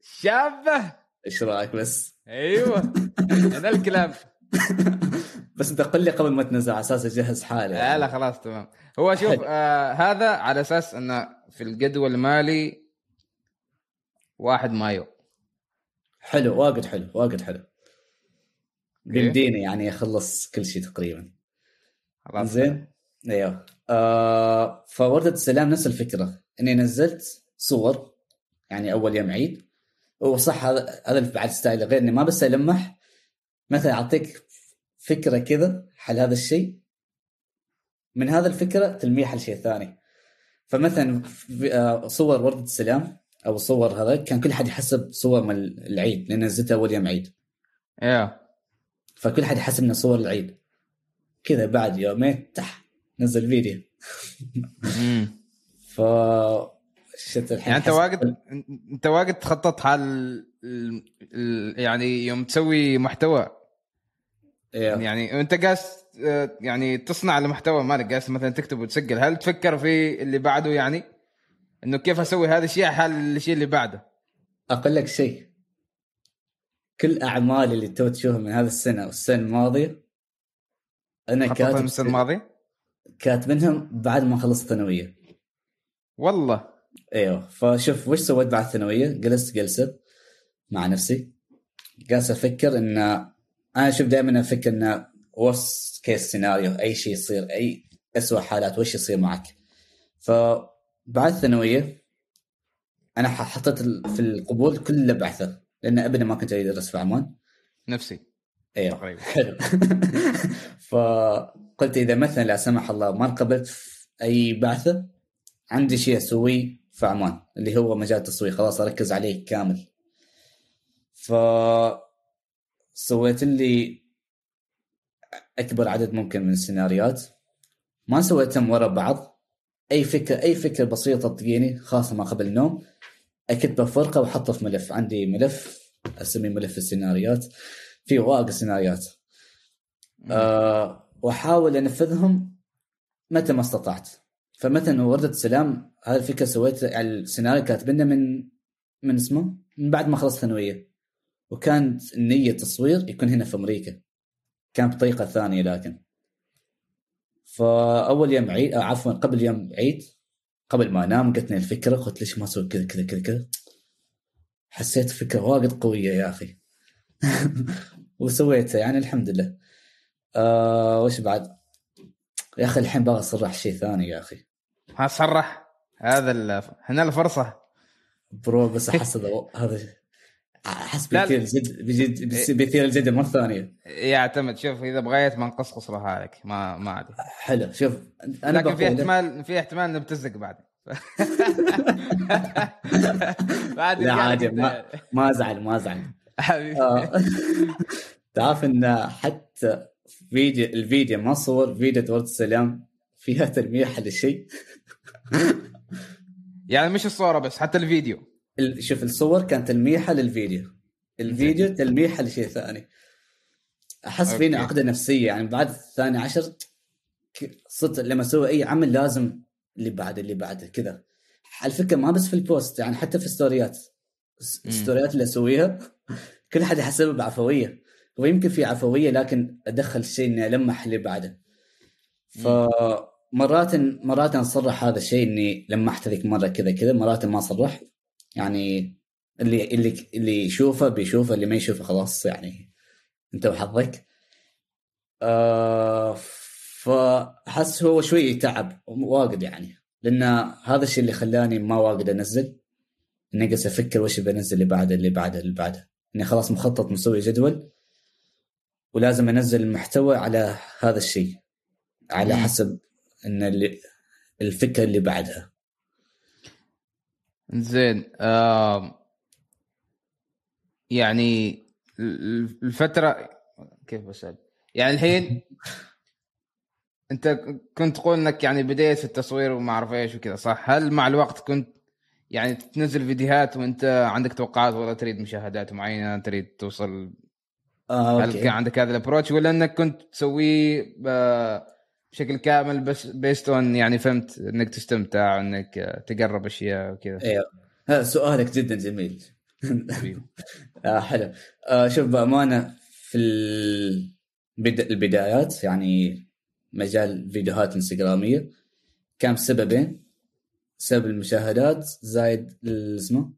شابة! إيش رأيك بس؟ أيوه. *laughs* هذا الكلام. بس انت قل لي قبل ما تنزل على أساس أجهز حالي. لا لا خلاص تمام. هو شوف. آه هذا على أساس انه في الجدول المالي واحد مايو. حلو واجد حلو واجد حلو. بيمديني يعني أخلص كل شيء تقريبا. زين؟ إيوه. آه فوردة السلام نفس الفكرة. إني نزلت صور يعني أول يوم عيد. وصح هذا هذا بعد ستايل غير إني ما بس المح مثلا أعطيك فكرة كذا حل هذا الشيء. من هذا الفكرة تلميح لشيء ثاني فمثلا آه، صور وردة السلام. أو صور هذا كان كل حد يحسب صور من العيد لأن نزلتها أول يوم عيد. أيوه فكل حد يحسب إنه صور العيد. كذا بعد يومين تح نزل فيديو. ف شت الحين يعني أنت واجد أنت واجد تخطط حال ال- ال- يعني يوم تسوي محتوى. إيه. يعني أنت قاس آه، يعني تصنع المحتوى مالك قاس مثلا تكتب وتسجل. هل تفكر في اللي بعده يعني؟ إنه كيف أسوي هذا الشيء حال الشيء اللي بعده. أقول لك شيء. كل اعمالي اللي تو تشوفها من هذه السنة والسنة الماضية أنا كاتب السنة الماضية؟ كاتبنهم بعد ما خلصت ثانويه والله. إيوه. فشوف وش سويت بعد الثانوية؟ جلست جلسه مع نفسي. جالس أفكر إن أنا شوف دائما أفكر إن worst case scenario أي شيء يصير أي اسوء حالات وش يصير معك؟ فبعد الثانوية أنا حطيت في القبول كله بعثه لأن ابدا ما كنت ادرس في عمان. نفسي. أيوه. تقريبا حلو *laughs* فقلت إذا مثلا لا سمح الله ما انقبلت في أي بعثة عندي شيء أسويه في عمان اللي هو مجال التسويق. خلاص أركز عليه كامل. ف سويت لي أكبر عدد ممكن من السيناريوهات. ما سويتهم ورا بعض. أي فكره أي فكرة بسيطة تجيني خاصة ما قبل النوم. اكتبها في ورقه وأحطها في ملف. عندي ملف أسميه ملف السيناريوهات. في واجد سيناريوهات. أه وأحاول أنفذهم متى ما استطعت. فمثلا وردة السلام هذه الفكرة سويتها على السيناريو كاتبينه من من اسمه؟ من بعد ما خلصت ثانوية. وكانت النيه تصوير يكون هنا في أمريكا. كان بطريقة ثانية لكن. فأول يوم عيد آه عفوا قبل يوم عيد قبل ما انام لي الفكرة قلت ليش ما أسوي كذا كذا كذا؟ كذا حسيت فكرة واجد قوية يا أخي. *laughs* وسويتها يعني الحمد لله. آه وش بعد؟ يا أخي الحين باغي أصرح شيء ثاني يا أخي. ها صرح. هذا هنا الفرصة. برو بس أحس هذا هذا أحس بيثير الجد بيجد- بيثير الجدل مرة ثانية. يعتمد. شوف إذا بغيت ما نقصقص لها لك ما ما عادي حلو. شوف أنا لكن في احتمال في احتمال انه بتزق بعد. *laughs* بعد لا عادي. ما ما أزعل ما أزعل. حبيبي. آه. *laughs* تعرف إن حتى فيديو الفيديو ما صور فيديو ورد السلام فيها تلميح للشيء *laughs* يعني مش الصورة بس حتى الفيديو. ال- شوف الصور كانت تلميحة للفيديو. الفيديو تلميحة لشيء ثاني. أحس فيني. عقدة نفسية يعني بعد الثاني عشر صرت لما أسوي أي عمل لازم اللي بعده اللي بعده كذا. على فكره ما بس في البوست يعني حتى في الستوريات. الستوريات اللي أسويها *laughs* كل حد يحسبها بعفوية. هو يمكن في عفوية لكن أدخل شيء إني ألمح اللي بعده. فمرات مرات اصرح هذا الشيء إني لمحت ذيك مرة كذا كذا مرات ما صرح يعني اللي اللي اللي يشوفه بيشوفه اللي ما يشوفه خلاص يعني انت وحظك. آه فحس هو شوي يتعب واجد يعني لأن هذا الشيء اللي خلاني ما واجد أنزل. إني قاعد أفكر وش بنزل اللي بعده اللي بعده اللي بعده. إني خلاص مخطط مسوي جدول ولازم أنزل المحتوى على هذا الشيء على. حسب إن اللي الفكرة اللي بعدها. زين آم، يعني ال- الفترة كيف بسأل؟ يعني الحين *laughs* أنت كنت تقول إنك يعني بديت في التصوير وما أعرف إيش وكذا صح؟ هل مع الوقت كنت يعني تنزل فيديوهات وأنت عندك توقعات ولا تريد مشاهدات معينة تريد توصل آه هل كان عندك هذا ال approach ولا إنك كنت تسويه بشكل كامل بس based on يعني فهمت إنك تستمتع انك آه، تقرب أشياء وكذا. أيوه هذا سؤالك جدا جميل. *laughs* آه حلو. آه شوف بأمانة في البد... البدايات يعني مجال فيديوهات إنستغرامية كان بسببين. سبب المشاهدات زايد اسمه؟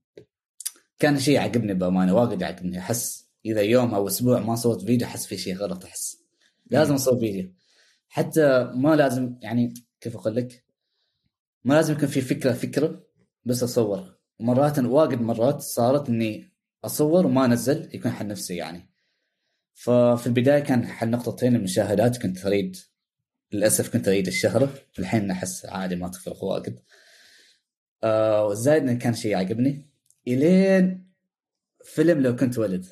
كان شيء يعجبني بأمانة واجد يعجبني أحس إذا يوم أو أسبوع ما صورت فيديو أحس في شيء غلط أحس. لازم أصور فيديو. حتى ما لازم يعني كيف أقول لك؟ ما لازم يكون في فكرة فكرة بس أصور. مرات واجد مرات صارت إني أصور وما أنزل يكون حل نفسي يعني. ففي البداية كان حل نقطتين المشاهدات كنت أريد للأسف كنت أريد الشهره الحين أحس عادي ما تفرق واجد. آه انه كان شيء يعجبني. إلين فيلم لو كنت ولد.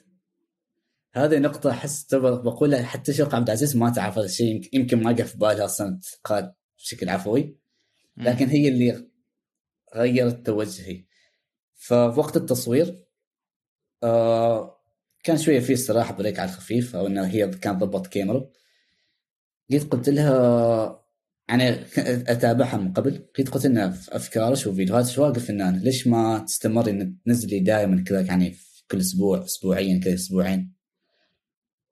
هذه نقطة أحس بقولها حتى شوق عبد العزيز ما تعرف هذا الشيء يمكن- ما جاء في بالها أصلا قاد بشكل عفوي. لكن هي اللي غيرت توجهي. ففي وقت التصوير آه كان شوية في استراحة بريك على الخفيف أو إنه هي كانت ضبط كاميرا. جيت قلت لها يعني *laughs* أتابعها من قبل. جيت قلت لها في افكارك وفيديوهاتك واقف فنان ليش ما تستمري ان تنزلي دائما كذا يعني كل أسبوع اسبوعيا كذا أسبوعين؟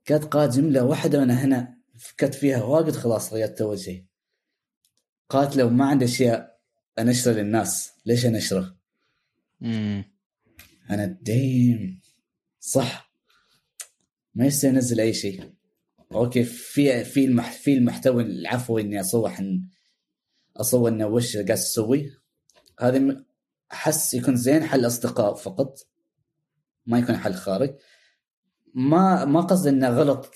قالت قالت جملة واحدة وأنا هنا فكرت فيها واجد خلاص غيرت توجهي قالت لو ما عندي أشياء أنشره للناس ليش أنشره؟ مم. أنا ديم صح. ما يصير انزل أي شيء أوكي في في المح في المحتوى العفوي إني اصور عن اصور إنه وش قاعد أسوي هذا أحس يكون زين حل أصدقاء فقط. ما يكون حل خارج. ما ما قصدي إنه غلط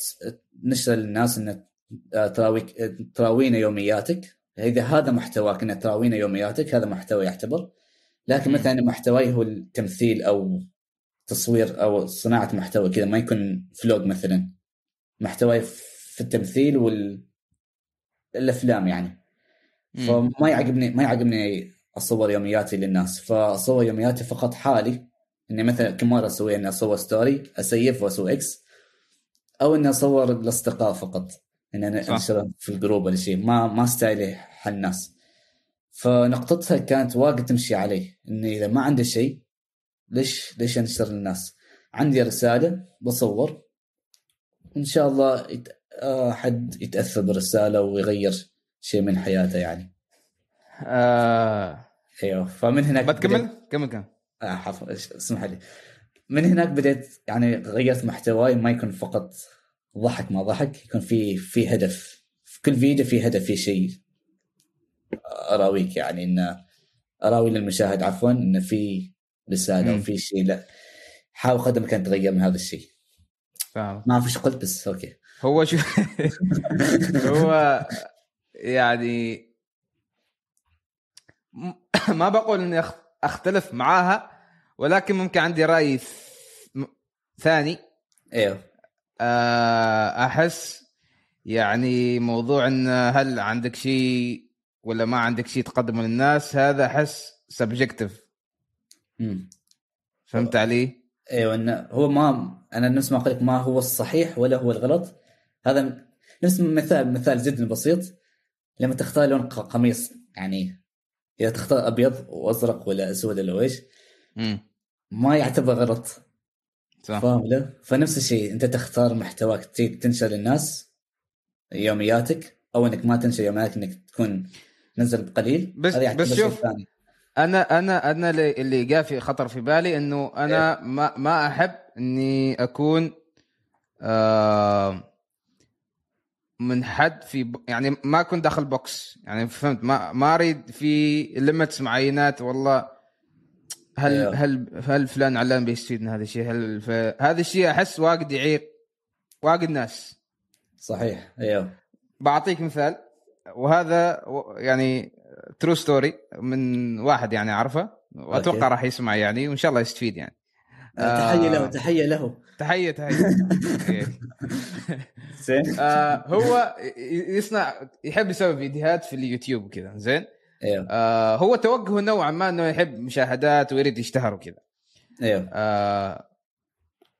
نشر للناس إنه تراويك تراوينا يومياتك. إذا هذا محتواك إنه تراوينا يومياتك هذا محتوى يعتبر. لكن. مثلا محتواي هو التمثيل أو تصوير أو صناعة محتوى كذا ما يكون vlog مثلا. محتواي في التمثيل وال الأفلام يعني. فما يعجبني ما يعجبني أصور يومياتي للناس. فأصور يومياتي فقط حالي. إني مثلا كم مرة أسوي إني أصور story أسيف وأسوي إكس أو إني أصور الأصدقاء فقط ان أنا. انشر في ال group ولا شيء. ما ما style ي حل الناس فنقطتها كانت واجد تمشي علي إني إذا ما عندي شيء ليش ليش أنشر للناس؟ عندي رسالة بصور. إن شاء الله يت... آه، حد يتأثر بالرسالة ويغير شيء من حياته يعني. آه. أيوه. فمن هناك بتكمل؟ كمل كمل عفوا إيش- اسمح لي. من هناك بديت يعني غيرت محتواي ما يكون فقط ضحك ما ضحك يكون في في هدف. في كل فيديو في هدف في شيء أراويك يعني إن أراوي للمشاهد عفوا إن في رسالة مم. وفي شيء. لا حاول قدر الإمكان تغير من هذا الشيء. فاهم. ما اعرف إيش قلت بس أوكي. هو شو *laughs* هو يعني *coughs* ما بقول إني أختلف معاها ولكن ممكن عندي رأي ثاني. أيوه أحس يعني موضوع إن هل عندك شيء ولا ما عندك شيء تقدمه للناس هذا أحس سبجكتيف. فهمت علي؟ أيوه انه هو ما أنا نفس ما قلت ما هو الصحيح ولا هو الغلط. هذا نفس مثال مثال جدا بسيط. لما تختار لون قميص يعني إذا تختار أبيض وأزرق ولا أسود ولا إيش ما يعتبر غلط. صح. فاهم له؟ فنفس الشيء انت تختار محتواك تنشر للناس يومياتك أو إنك ما تنشر يومياتك إنك تكون نزل بقليل. بس- بس شوف، ثاني. أنا أنا أنا اللي- جاء في خطر في بالي إنه أنا ما ما أحب إني أكون آه من حد في. يعني ما أكون داخل box يعني فهمت؟ ما ما أريد في limits معينات والله. هل أيوه. هل هل فلان علان بيستفيد من هذا الشيء هل ف... هذا الشيء أحس واجد يعيق واجد ناس صحيح أيوه بعطيك مثال وهذا يعني true story من واحد يعني أعرفه وأتوقع. راح يسمع يعني وإن شاء الله يستفيد يعني تحية له آه. تحية له تحية تحية. *laughs* زين آه هو يصنع يحب يسوي فيديوهات في اليوتيوب وكذا زين أيوه آه هو توجهه نوعا ما إنه يحب مشاهدات ويريد يشتهر وكذا. أيوه آه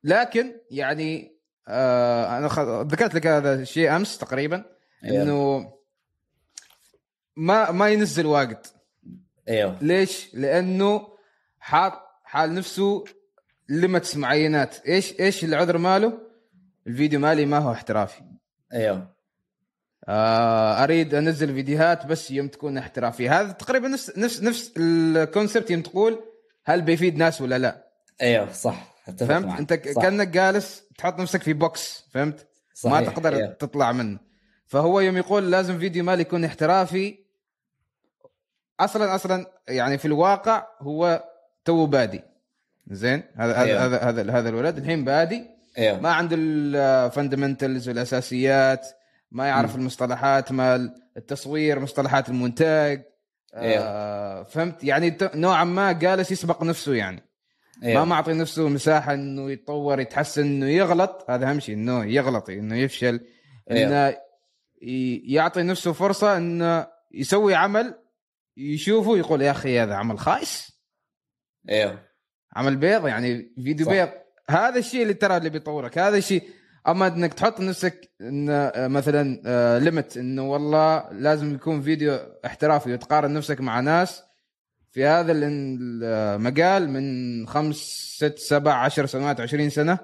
لكن يعني آه أنا خ- ذكرت لك هذا الشيء أمس تقريبا أيوه إنه ما ما ينزل واجد أيوه ليش؟ لأنه حاط حال نفسه ليمتس معينات. إيش إيش العذر ماله؟ الفيديو مالي ما هو احترافي. أيوه أريد أنزل فيديوهات بس يوم تكون احترافية. هذا تقريبا نفس نفس نفس ال concept يوم تقول هل بيفيد ناس ولا لا. أيوه صح. فهمت؟ معك. أنت صح. كأنك جالس تحط نفسك في box فهمت؟ ما صحيح. تقدر أيوه. تطلع منه. فهو يوم يقول لازم فيديو مالي يكون احترافي. أصلا أصلا يعني في الواقع هو to body. زين؟ هذا أيوه. هذا هذا هذا الولد. الحين بادي. أيوه. ما عنده الفندمنتالز والاساسيات ما يعرف مم. المصطلحات مال التصوير مصطلحات المونتاج آه فهمت؟ يعني نوعا ما جالس يسبق نفسه يعني. إيوه. ما معطي نفسه مساحة إنه يتطور يتحسن إنه يغلط هذا أهم شيء إنه يغلط إنه يفشل إنه ي- يعطي نفسه فرصة إنه يسوي عمل يشوفه يقول يا أخي هذا عمل خايس. إيوه. عمل بيض يعني فيديو صح. بيض. هذا الشيء اللي ترى اللي بيطورك هذا الشيء أما إنك تحط نفسك إن آه، مثلا ليمت إنه والله لازم يكون فيديو احترافي وتقارن نفسك مع ناس في هذا ال- المجال من خمس ست سبع عشر سنوات عشرين سنة.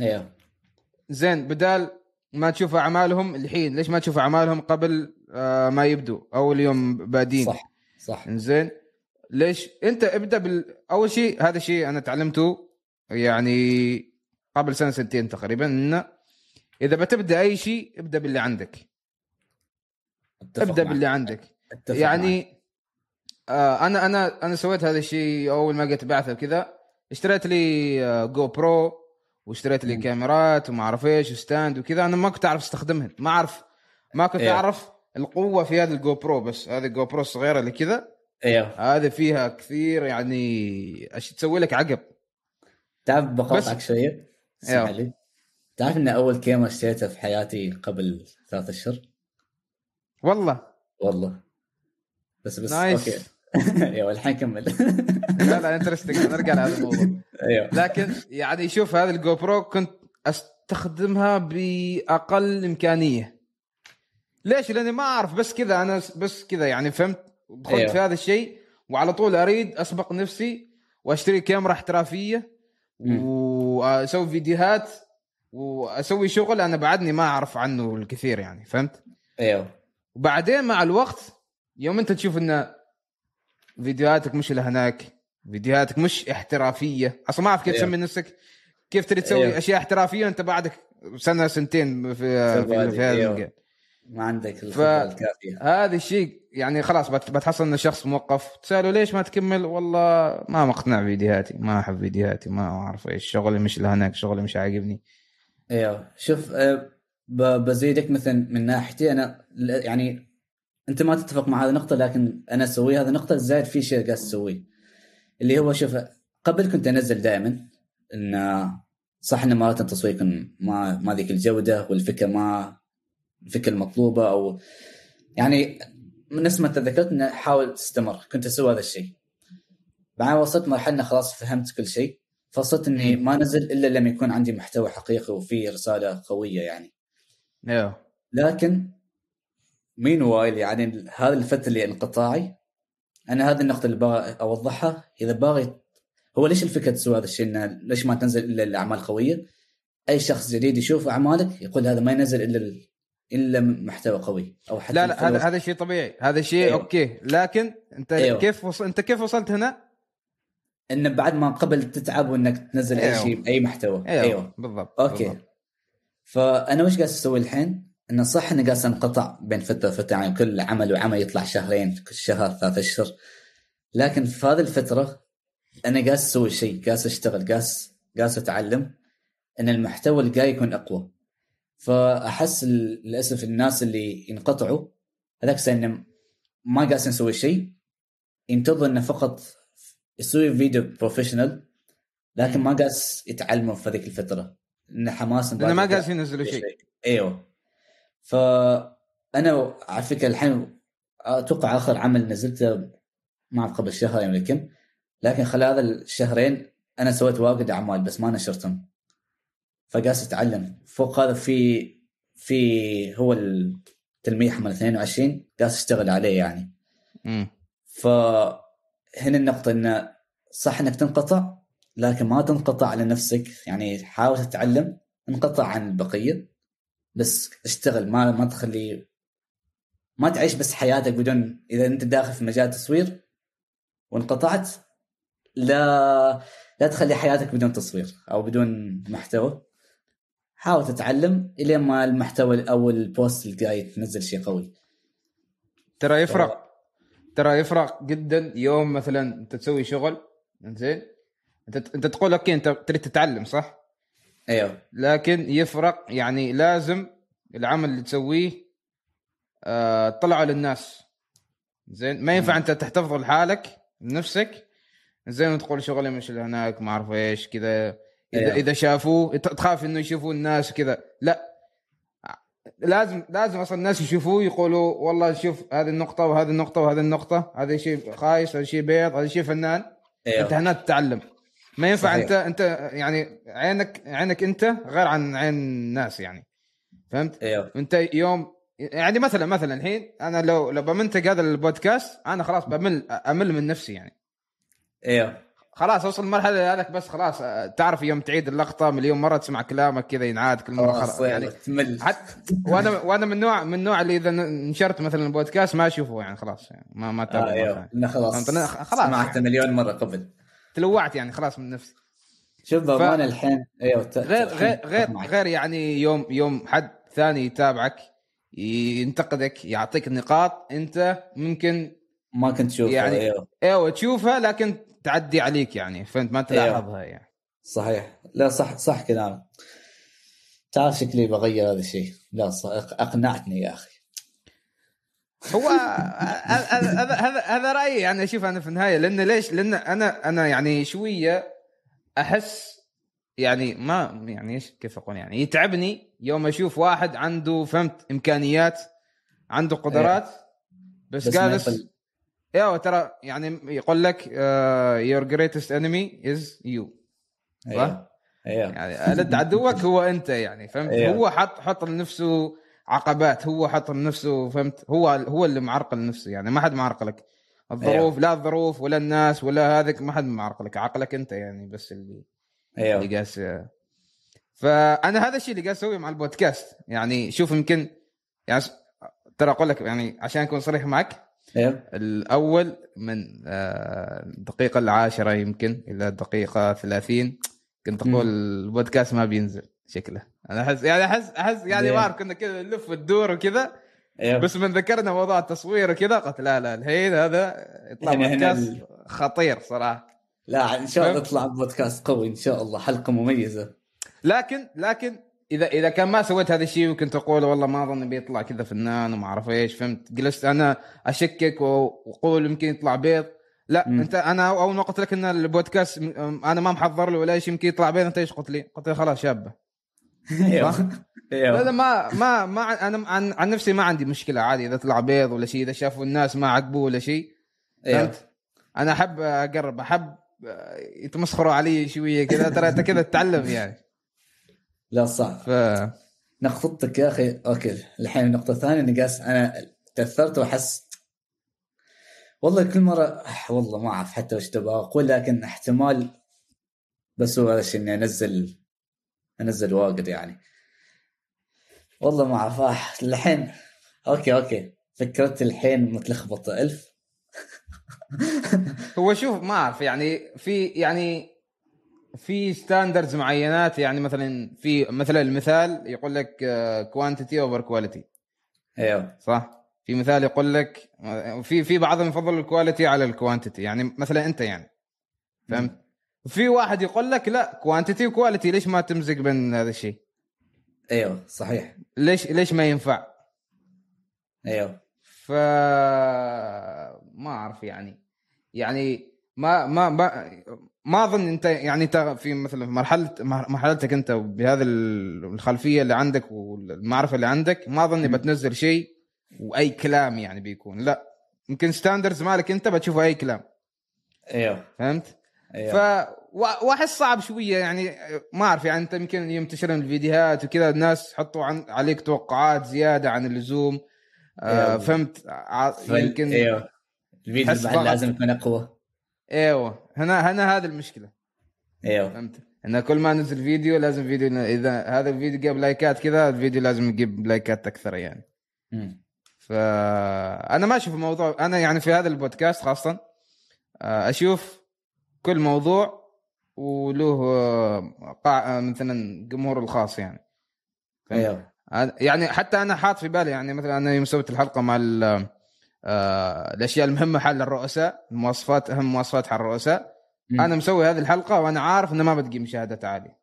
أيوه زين بدال ما تشوف أعمالهم الحين ليش ما تشوف أعمالهم قبل آه، ما يبدوا اول يوم بادين؟ صح صح. زين ليش؟ أنت ابدأ بال أول شيء هذا الشيء أنا تعلمته يعني قبل سنة سنتين تقريبا انه إذا بتبدأ أي شيء ابدأ باللي عندك. ابدأ معك. باللي عندك. معك. يعني آه أنا أنا أنا سويت هذا الشيء أول ما جيت بعثة وكذا. اشتريت لي آه، جو برو واشتريت لي مم. كاميرات وما أعرف إيش و stand وكذا. أنا ما كنت أعرف استخدمهن ما أعرف ما كنت إيه. أعرف القوة في هذا الجو برو بس هذه الجو برو الصغيرة اللي كذا أيوه هذا فيها كثير يعني إيش تسوي لك عقب. تعرف بقاطعك شوية. اسمح. لي. تعرف ان أول كاميرا اشتريتها في حياتي قبل ثلاث أشهر؟ والله. والله. بس بس nice. okay *laughs* أيوه الحين كمل. *laughs* لا لا interesting نرجع لهذا الموضوع. *laughs* أيوه. لكن يعني شوف هذا الجو برو كنت أستخدمها بأقل إمكانية. ليش؟ لأني ما أعرف. بس كذا أنا بس كذا يعني فهمت دخلت أيوه. في هذا الشيء وعلى طول أريد أسبق نفسي وأشتري كاميرا احترافية. وأسوي فيديوهات واسوي شغل أنا بعدني ما اعرف عنه الكثير يعني فهمت؟ أيوه وبعدين مع الوقت يوم انت تشوف ان فيديوهاتك مش اللي هناك فيديوهاتك مش احترافية أصلا ما أعرف كيف أيوه. تسمي نفسك كيف تريد تسوي أيوه. أشياء احترافية وانت بعدك سنة سنتين في في, في هذا أيوه. ما عندك الكافية هذا الشيء يعني خلاص بت- بتحصل إن الشخص موقف تسأله ليش ما تكمل والله ما مقتنع فيديوهاتي ما أحب فيديوهاتي ما أعرف إيش شغلي مش اللي هناك شغلي مش عاجبني أيوه شوف آه، بزيدك مثلا من ناحيتي أنا يعني أنت ما تتفق مع هذه النقطة لكن أنا أسوي هذه النقطة زائد في شيء قاعد اسويه اللي هو شوف قبل كنت أنزل دائما إن صح ان مرات يكون ما ما ذيك الجودة والفكرة ما الفكرة المطلوبة أو يعني نفس ما أنت ذكرت إنه حاول تستمر كنت أسوي هذا الشيء. بعدين وصلت مرحلة خلاص فهمت كل شيء. فصرت إني ما نزل إلا لما يكون عندي محتوى حقيقي وفيه رسالة قوية يعني أيوه لكن meanwhile يعني هذه الفترة اللي انقطاعي أنا هذه النقطة اللي باغي أوضحها إذا باغي هو ليش الفكرة تسوي هذا الشيء انه ليش ما تنزل إلا الاعمال قوية أي شخص جديد يشوف أعمالك يقول هذا ما ينزل إلا ال- إلا محتوى قوي أو حتى لا لا هذا. هذا شيء طبيعي هذا شيء أيوه. okay لكن أنت أيوه. كيف وصل... أنت كيف وصلت هنا؟ إنه بعد ما قبل تتعب وإنك تنزل أي أيوه. شيء اي محتوى أيوه, أيوه بالضبط okay بالضبط. فأنا وش قاعد أسوي الحين؟ إنه صح إني قاعد أنقطع بين فترة وفترة يعني كل عمل وعمل يطلع شهرين كل شهر ثلاث أشهر لكن في هذه الفترة أنا قاعد أسوي شيء قاعد أشتغل قاعد قاعد أتعلم إن المحتوى اللي جاي يكون أقوى فأحس للأسف الناس اللي ينقطعوا هذاك انه ما قاعد نسوي شيء ينتظر إنه فقط يسوي فيديو بروفيشنال لكن ما قاعد يتعلموا في هذيك الفترة. انه حماس لأنه ما قاعد ينزلوا شيء. إيوه. فانا على فكرة الحين أتوقع آخر عمل نزلته ما أعرف قبل شهر يمكن لكن خلال هذا الشهرين أنا سويت واجد أعمال بس ما نشرتهم. فقاس أتعلم. فوق هذا في في هو التلميح مال 22 قاس أشتغل عليه يعني. مم. فهنا النقطة انه صح إنك تنقطع لكن ما تنقطع على نفسك. يعني حاول تتعلم انقطع عن البقية بس اشتغل. ما ما تخلي ما تعيش بس حياتك بدون إذا أنت داخل في مجال التصوير وانقطعت لا لا تخلي حياتك بدون تصوير أو بدون محتوى. حاول تتعلم الين ما المحتوى أو البوست الجاي تنزل شيء قوي. ترى يفرق. ترى يفرق جدا يوم مثلا أنت تسوي شغل زين أنت أنت تقول أوكي أنت تريد تتعلم صح؟ أيوه. لكن يفرق يعني لازم العمل اللي تسويه آه تطلعه للناس. زين ما ينفع أنت تحتفظ لحالك لنفسك. زين وتقول شغلي مش هناك ما أعرف إيش كذا. إذا أيوه. إذا شافوه تخاف إنه يشوفوا الناس كذا. لا لازم لازم أصلا الناس يشوفوه يقولوا والله شوف هذه النقطة وهذه النقطة وهذه النقطة هذا شيء خايس هذا شيء بيض هذا شيء فنان. أيوه انت هنا تتعلم. ما ينفع صحيح. أنت أنت يعني عينك عينك أنت غير عن عين الناس يعني. فهمت؟ أيوه أنت يوم يعني مثلا مثلا الحين أنا لو لو بمنتج هذا البودكاست أنا خلاص بمل أمل من نفسي يعني. أيوه خلاص اوصل المرحلة هذاك بس خلاص آه، تعرف يوم تعيد اللقطة مليون مرة تسمع كلامك كذا ينعاد كل مرة خلاص يعني تمل حتى وأنا وأنا من نوع من النوع اللي إذا نشرت مثلا البودكاست ما أشوفه يعني خلاص يعني ما ما آه أتابعه. إنه خلاص خلاص سمعته يعني. مليون مرة قبل تلوعت يعني خلاص من نفسي شوف بأمانة الحين أيوه غير غير غير. غير يعني يوم يوم حد ثاني يتابعك ينتقدك يعطيك نقاط أنت ممكن ما كنت تشوف يعني- أيوه إيوه تشوفها لكن تعدي عليك يعني فهمت ما تلاحظها يعني. صحيح. لا صح صح كلامك. تعرف شكلي بغير هذا الشيء. لا صح أقنعتني يا أخي. هو *laughs* هذا هذا هذا- رأيي. يعني أشوف أنا في النهاية لأن ليش؟ لأن أنا أنا يعني شوية أحس يعني ما يعني إيش كيف أقول يعني؟ يتعبني يوم أشوف واحد عنده فهمت إمكانيات عنده قدرات بس, بس جالس أيوه ترى يعني يقول لك your greatest enemy is you أيوه. أيوه. يعني ألد عدوك هو أنت يعني فهمت؟ أيوه. هو حط حط لنفسه عقبات هو حط لنفسه فهمت؟ هو هو اللي معرقل نفسه يعني ما حد معرقلك الظروف أيوه. لا الظروف ولا الناس ولا هذاك ما حد معرقلك عقلك أنت يعني بس اللي اللي أيوه قاس. فأنا هذا الشيء اللي قاعد أسويه مع البودكاست يعني شوف يمكن يعني ترى أقول لك يعني عشان أكون صريح معك أيوه الأول من آه، الدقيقه العاشرة يمكن إلى الدقيقه 30 كنت أقول. البودكاست ما بينزل شكله. أنا أحس يعني أحس أحس يعني؟ ما اعرف كنا كذا نلف وندور وكذا. أيوه بس من ذكرنا موضوع التصوير وكذا قلت لا لا الحين هذا يطلع هنا بودكاست ال- خطير صراحة. لا إن شاء الله؟ يطلع بودكاست قوي إن شاء الله. حلقة مميزة. لكن لكن اذا إذا كان ما سويت هذا الشيء وكنت أقول والله ما أظن بيطلع كذا فنان وما أعرف إيش فهمت؟ جلست أنا أشكك وأقول يمكن يطلع بيض. لا مم. انت أنا اول ما قلت لك إن البودكاست م- أنا ما محضر له ولا شيء يمكن يطلع بيض. أنت إيش قلت لي؟ قلت لي خلاص شابة. *laughs* أيوه. لا لا أيوه ما ما ما أنا عن, عن نفسي ما عندي مشكلة عادي إذا طلع بيض ولا شيء إذا شافوا الناس ما عجبوه ولا شيء أيوه. فهمت؟ أنا أحب أقرب أحب آه، يتمسخروا علي شوية كذا ترى أنت كذا تتعلم يعني. لا صح ف نقطتك يا أخي أوكي الحين النقطه الثانية اني قاس أنا تأثرت واحس والله كل مرة والله ما أعرف حتى وش تبغى أقول لكن احتمال بس هو هذا الشيء إني أنزل أنزل واجد يعني. والله ما أعرف الحين okay okay فكرت الحين متلخبطة ألف. هو شوف ما أعرف يعني في يعني في standards معينات يعني مثلا في مثلا المثال يقول لك quantity over quality أيوه صح؟ في مثال يقول لك في في بعضهم يفضل ال quality على ال quantity يعني مثلا أنت يعني فهمت؟ في واحد يقول لك لا quantity و quality ليش ما تمزج بين هذا الشيء؟ أيوه صحيح ليش ليش ما ينفع؟ أيوه ف ما أعرف يعني يعني ما ما ما ما أظن أنت يعني انت في مثلا في مرحله مرحلتك أنت بهذه الخلفية اللي عندك والمعرفة اللي عندك ما أظن مم. بتنزل شيء وأي كلام يعني بيكون. لا يمكن standards مالك أنت بتشوف أي كلام. أيوه. فهمت؟ أيوه. ف وا- وأحس صعب شوية يعني ما أعرف يعني أنت يمكن يوم تنشر الفيديوهات وكذا الناس حطوا عن عليك توقعات زيادة عن اللزوم. آه أيوة. فهمت؟ ع- يمكن أيوه. الفيديو بعد. لازم يكون أقوى. أيوه هنا هنا هذه المشكلة. أيوه. فهمت؟ إن كل ما نزل فيديو لازم فيديو إذا هذا الفيديو جاب لايكات كذا الفيديو لازم يجيب لايكات أكثر يعني. مم. فانا ما أشوف الموضوع أنا يعني في هذا البودكاست خاصة آه، أشوف كل موضوع وله آه، قاع آه، مثلا جمهور الخاص يعني؟ أيوه. يعني حتى أنا حاط في بالي يعني مثلا أنا يوم سويت الحلقة مع ال- آه، الأشياء المهمة حال الرؤساء المواصفات أهم مواصفات حال الرؤساء مم. أنا مسوي هذه الحلقة وأنا عارف إنه ما بتجي مشاهدات عالية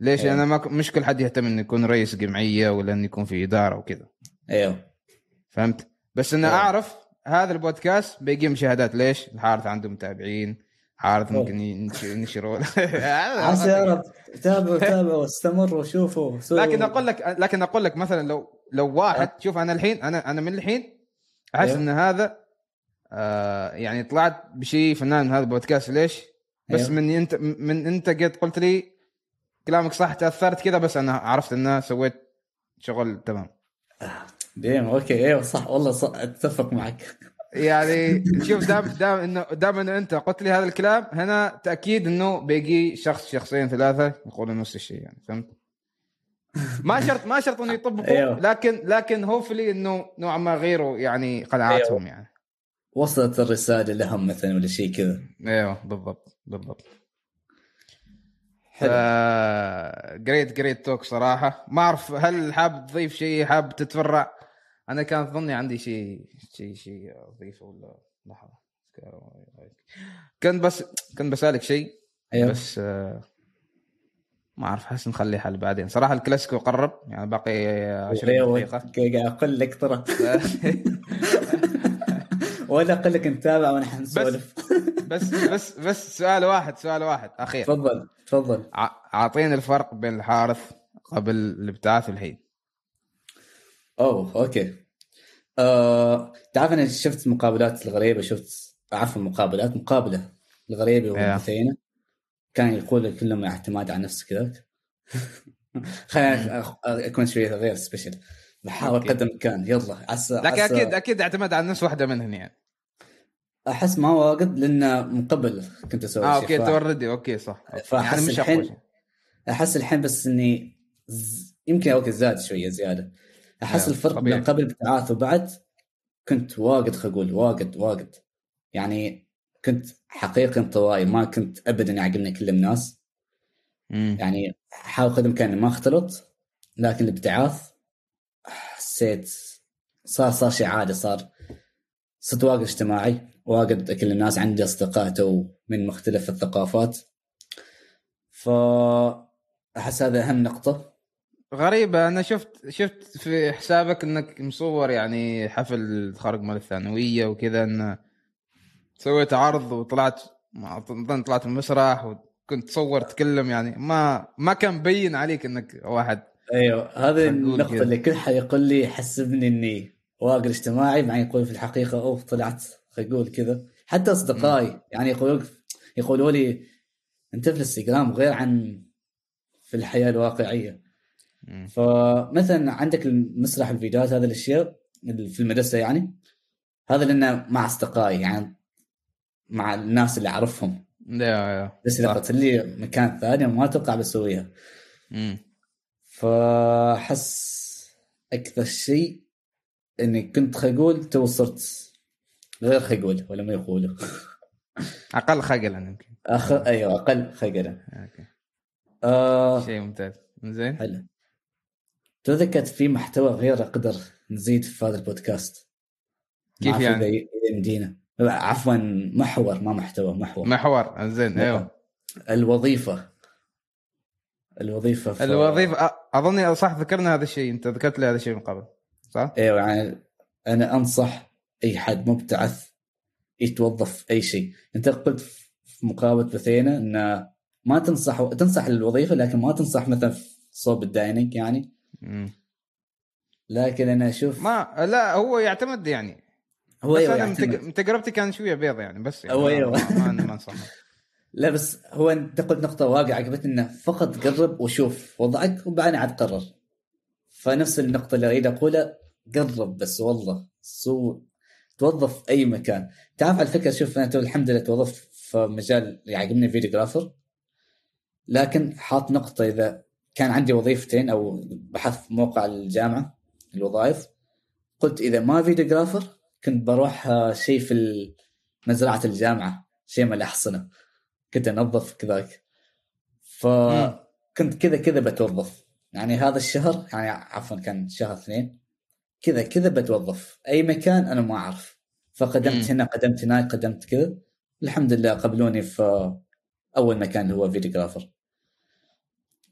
ليش؟ أيوه. لأن ما ك- مش كل حد يهتم إنه يكون رئيس جمعية ولا إنه يكون في إدارة وكذا أيوه فهمت؟ بس أنا أيوه. أعرف هذا البودكاست بيجي مشاهدات ليش؟ الحارث عنده متابعين حارث. ممكن ينش- ينشروا عسى يا رب تابعوا تابعوا واستمروا وشوفوا سووا- لكن أقول لك لكن أقول لك مثلا لو لو واحد شوف أنا الحين أنا أنا من الحين احس أيوه. إن هذا آه يعني طلعت بشيء فنان من هذا البودكاست ليش؟ بس أيوه. من أنت من أنت قد قلت لي كلامك صح تأثرت كذا بس أنا عرفت إن أنا سويت شغل تمام damn okay أيوه صح والله صح أتفق معك يعني *laughs* شوف دام دام إنه دام إنه أنت قلت لي هذا الكلام هنا تأكيد إنه بيجي شخص شخصين ثلاثة يقولوا نفس الشيء يعني فهمت؟ ما شرط ما شرط إنه يطبقوا أيوه. لكن لكن hopefully إنه نوعا ما غيروا يعني قناعاتهم يعني. وصلت الرسالة لهم مثلا ولا شيء كذا. أيوه بالضبط بالضبط. حلو. جريت جريت توك صراحة. ما أعرف هل حاب تضيف شيء حاب تتفرع؟ أنا كانت ظني عندي شيء شيء شيء أضيفه ولا لحظة. كنت بس كنت بسألك شيء. أيوه. بس آه، ما أعرف حاسس نخليه حل بعدين. صراحة الكلاسيكو قرب يعني باقي 20 أيوه، دقيقة. أقول لك ترى. *laughs* ولا أقول لك نتابع ونحن نسولف. *laughs* بس بس بس سؤال واحد سؤال واحد أخير. تفضل تفضل. أعطيني الفرق بين الحارث قبل الابتعاث والحين. أوه أوكي. آه، تعرف أنا شفت مقابلات الغريبة شفت عفوا مقابلات مقابلة الغريبة إيه. كان يقول كلهم اعتماد على نفسك كذاك *laughs* خليني اكون شوية غير special بحاول. قدر الإمكان. يلا لكن أكيد أكيد اعتمد على النفس واحدة منهم يعني. أحس ما واجد لأن من قبل كنت أسوي آه okay ف- already okay صح. فأحس يعني مش الحين- أحس الحين بس إني ز... يمكن okay زاد شوية زيادة. أحس آه، الفرق. بين قبل الابتعاث وبعد كنت واجد خجول واجد واجد. يعني كنت حقيقي انطوائي ما كنت ابدا يعجبني اكلم ناس مم. يعني احاول قدر الامكان ما اختلط لكن الابتعاث حسيت صار صار شيء عادي صار صرت واجد اجتماعي واجد اكلم الناس عندي اصدقاء تو من مختلف الثقافات. ف أحس هذا أهم نقطة. غريبة أنا شفت شفت في حسابك إنك مصور يعني حفل التخرج مال الثانوية وكذا إن سويت عرض وطلعت ما أظن طلعت المسرح وكنت تصور تكلم يعني ما ما كان مبين عليك إنك واحد أيوه هذه النقطة. اللي كل حد يقول لي يحسبني إني واقر اجتماعي بعدين يقول في الحقيقة اوف طلعت خجول كذا حتى أصدقائي يعني يقولوا يقولوا لي أنت في الإنستغرام غير عن في الحياة الواقعية مم. فمثلا عندك المسرح الفيديوهات هذه الأشياء في المدرسة يعني هذا لأنه مع أصدقائي يعني مع الناس اللي أعرفهم. يا يا بس إذا. قلت لي مكان ثاني ما أتوقع بسويها. مم. فأحس أكثر شيء إني كنت خجول تو صرت غير خجول ولا ما يقولوا. *laughs* أقل خجلا يمكن. أخ... أيوه أقل خجلا. أوكي. آه شيء ممتاز. زين. حلو. تذكرت في محتوى غير أقدر نزيد في هذا البودكاست؟ كيف يعني؟ يمدينا عفوا محور ما محتوى محور. محور زين أيوه. الوظيفة. الوظيفة ف... الوظيفة أ- اظني صح ذكرنا هذا الشيء أنت ذكرت لي هذا الشيء من قبل صح؟ أيوه يعني أنا أنصح أي حد مبتعث يتوظف في أي شيء. أنت قلت في مقابله بثينه إن ما تنصح تنصح الوظيفه لكن ما تنصح مثلا في صوب dining يعني. مم. لكن أنا أشوف ما لا هو يعتمد يعني هو بس أيوه أنا من. تج- من تجربتي كان شوية بيض يعني بس يعني هو أيوة. ما ما انصح. *laughs* لا بس هو أنت قلت نقطة واقع عجبتني إنه فقط قرب وشوف وضعك وبعدين عاد قرر. فنفس النقطة اللي أريد أقولها قرب بس والله. so توظف أي مكان. تعرف على الفكرة شوف أنا الحمد لله توظفت في مجال يعجبني فيديوغرافر. لكن حاط نقطة إذا كان عندي وظيفتين أو بحث في موقع الجامعة الوظائف قلت إذا ما فيديوغرافر كنت بروح آه، شيء في مزرعة الجامعة شيء من الاحصنه كنت أنظف كذاك. فكنت كذا كذا بتوظف. يعني هذا الشهر يعني عفوا كان شهر اثنين. كذا كذا بتوظف. أي مكان أنا ما أعرف. فقدمت. هنا قدمت هناك قدمت كذا. الحمد لله قبلوني في أول مكان اللي هو videographer.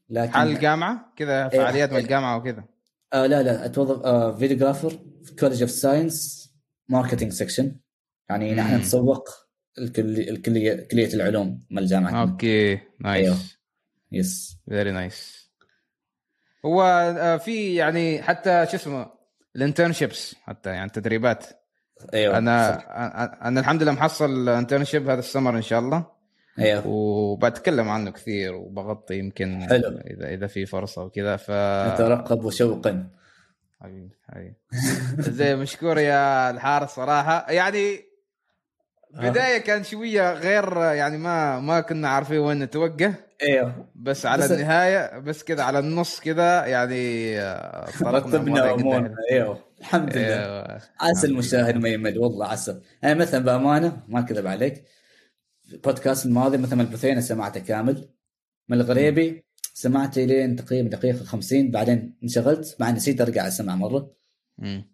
لكن حال الجامعة؟ كذا إيه. فعاليات من الجامعة وكذا. آه لا لا أتوظف آه videographer في college of science marketing section يعني نحن. نسوق الكلية الكلية كلية العلوم من الجامعة. أوكي. أيوه. nice yes very nice هو آه، في يعني حتى شو اسمه ال internships حتى يعني تدريبات أيوه أنا صح. أنا الحمد لله محصل internship هذا السمر إن شاء الله. أيوه. وبتكلم عنه كثير وبغطي يمكن حلو. إذا إذا في فرصة وكذا ف نترقب وشوقا حبيبي حبيبي. *laughs* زي مشكور يا الحارس صراحة. يعني بداية كان شوية غير يعني ما ما كنا عارفين وين نتوجه إيوه. بس على بس- النهاية بس كذا على النص كذا يعني آه، رتبنا امورنا. إيوه. الحمد لله. أيوة. عسى المشاهد ما يمل والله عسى أنا مثلا بأمانة ما كذب عليك البودكاست الماضي مثلا البثينة سمعته كامل. من الغريبي سمعته لين تقريبا دقيقة 50 بعدين انشغلت مع نسيت أرجع أسمع مرة. مم.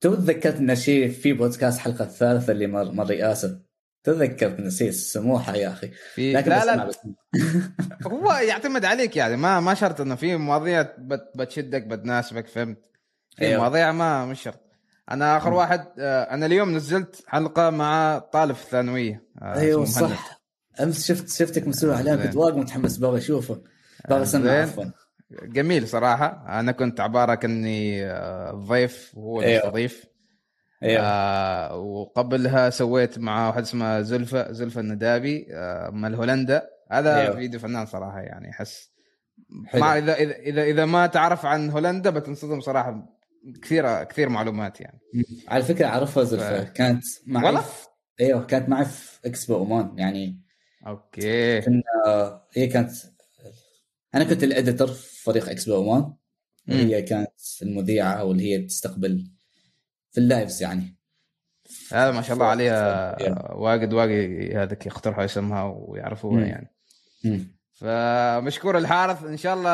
تو تذكرت إن شيء في بودكاست حلقة الثالثه اللي مر, مر رئاسه تذكرت نسيت سموحه يا أخي. في لكن لا لا. *laughs* هو يعتمد عليك يعني. ما ما شرط إنه في مواضيع بت بتشدك بتناسبك فهمت؟ في أيوه. مواضيع ما مش شرط. أنا آخر واحد آه، أنا اليوم نزلت حلقة مع طالب في الثانويه آه، أيوه. صح. أمس شفت شفتك مسوي عليه كنت. وايد متحمس بغى أشوفه بغى اسمع. عفوا جميل صراحة أنا كنت عبارة كأني آه، ضيف وهو أيوه. المستضيف أيوه آه وقبلها سويت مع واحد اسمه زلفة زلفة الندابي آه مال هولندا هذا أيوه. فيديو فنان صراحة يعني أحس. ما اذا اذا اذا, إذا ما تعرف عن هولندا بتنصدم صراحة كثير كثير معلومات يعني على فكرة أعرفها زلفة ف- كانت معي والله؟ أيوه كانت معي في إكسبو عمان يعني أوكي. كنا هي كانت أنا كنت ال editor في فريق إكسبو عمان مم. وهي كانت المذيعة أو اللي هي تستقبل في اللايفز يعني. هذا ما شاء الله عليها. واجد واجد هذاك يقترحوا اسمها ويعرفوها. يعني. مم. فمشكور الحارث إن شاء الله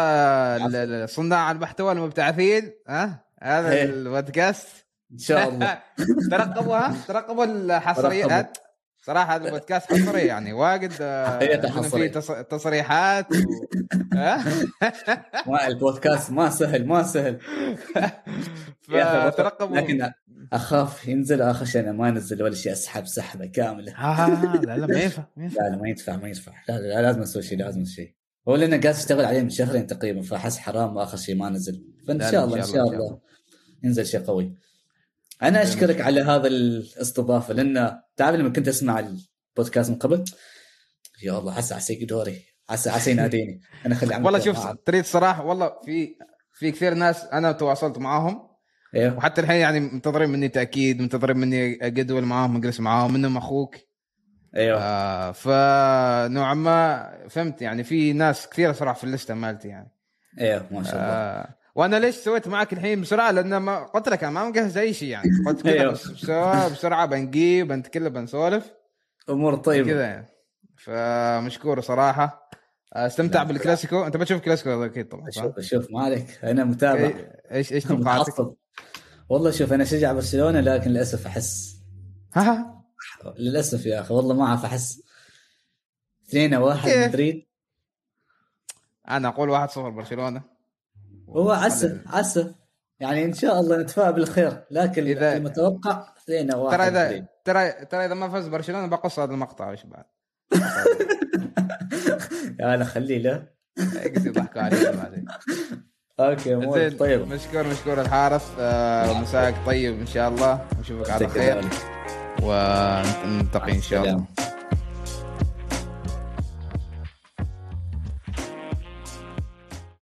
ال- ال- صناع المحتوى المبتعثين ها؟ هذا إيه. البودكاست. إن شاء الله. ترقبوها *laughs* ترقبوا الحصريات صراحة هذا البودكاست حصري يعني واجد آه،. فيه تص- تصريحات و... *laughs* ما البودكاست ما سهل ما سهل. فترقبوا لكن أخاف ينزل آخر شيء أنا ما أنزل ولا شيء أسحب سحبة كاملة. آه لا لا ما ينفع ما ينفع. لا لا ما ينفع ما ينفع. لا لا, لا لازم أسوي شيء لازم أسوي شيء. هو لأنه قاعد أشتغل عليه من شهرين تقريبا فأحس حرام اخر شيء ما نزل. فإن شاء الله إن شاء الله. ينزل شيء قوي. أنا أشكرك على هذا الاستضافة لأن تعرف لما كنت أسمع البودكاست من قبل يا الله حس عسى دوري عسى عسى يناديني أنا خلي والله شوف. تريد صراحة والله في في كثير ناس أنا تواصلت معاهم أيوه وحتى الحين يعني منتظرين مني تأكيد منتظرين مني اجدول معاهم اجلس معاهم منهم أخوك. إيوه. آه فنوعا ما فهمت يعني في ناس كثيرة صراحة في اللسته مالتي يعني. إيوه ما شاء الله. آه وأنا ليش سويت معك الحين بسرعة؟ لأن ما قلت لك أنا ما مجهز أي شيء يعني. قلت كذا أيوه. بس بسرعة بسرعة بنجيب بنتكلم بنسولف. أمور طيبة. كذا يعني. فمشكور صراحة. استمتع لا، بالكلاسيكو. أنت بتشوف كلاسيكو أكيد طبعا؟ شوف شوف ما عليك أنا متابع. إيش إيش توقعاتك؟ والله شوف أنا شجع برشلونة لكن للأسف أحس. ها للأسف يا أخي والله ما أعرف أحس. 2 واحد كيف؟ مدريد. أنا أقول 1-0 برشلونة. هو عسى عسى. يعني إن شاء الله نتفائل بالخير لكن إذا- اذا المتوقع 2 واحد ترى. اذا ترى ترى إذا ما فاز برشلونة بقص هذا المقطع وش بعد؟ *laughs* يا أنا خليه له قصدي يضحكوا علي بعدين أوكي زين طيب. مشكور مشكور الحارس. آه، مساك طيب إن شاء الله. نشوفك على خير. ونلتقي إن شاء الله.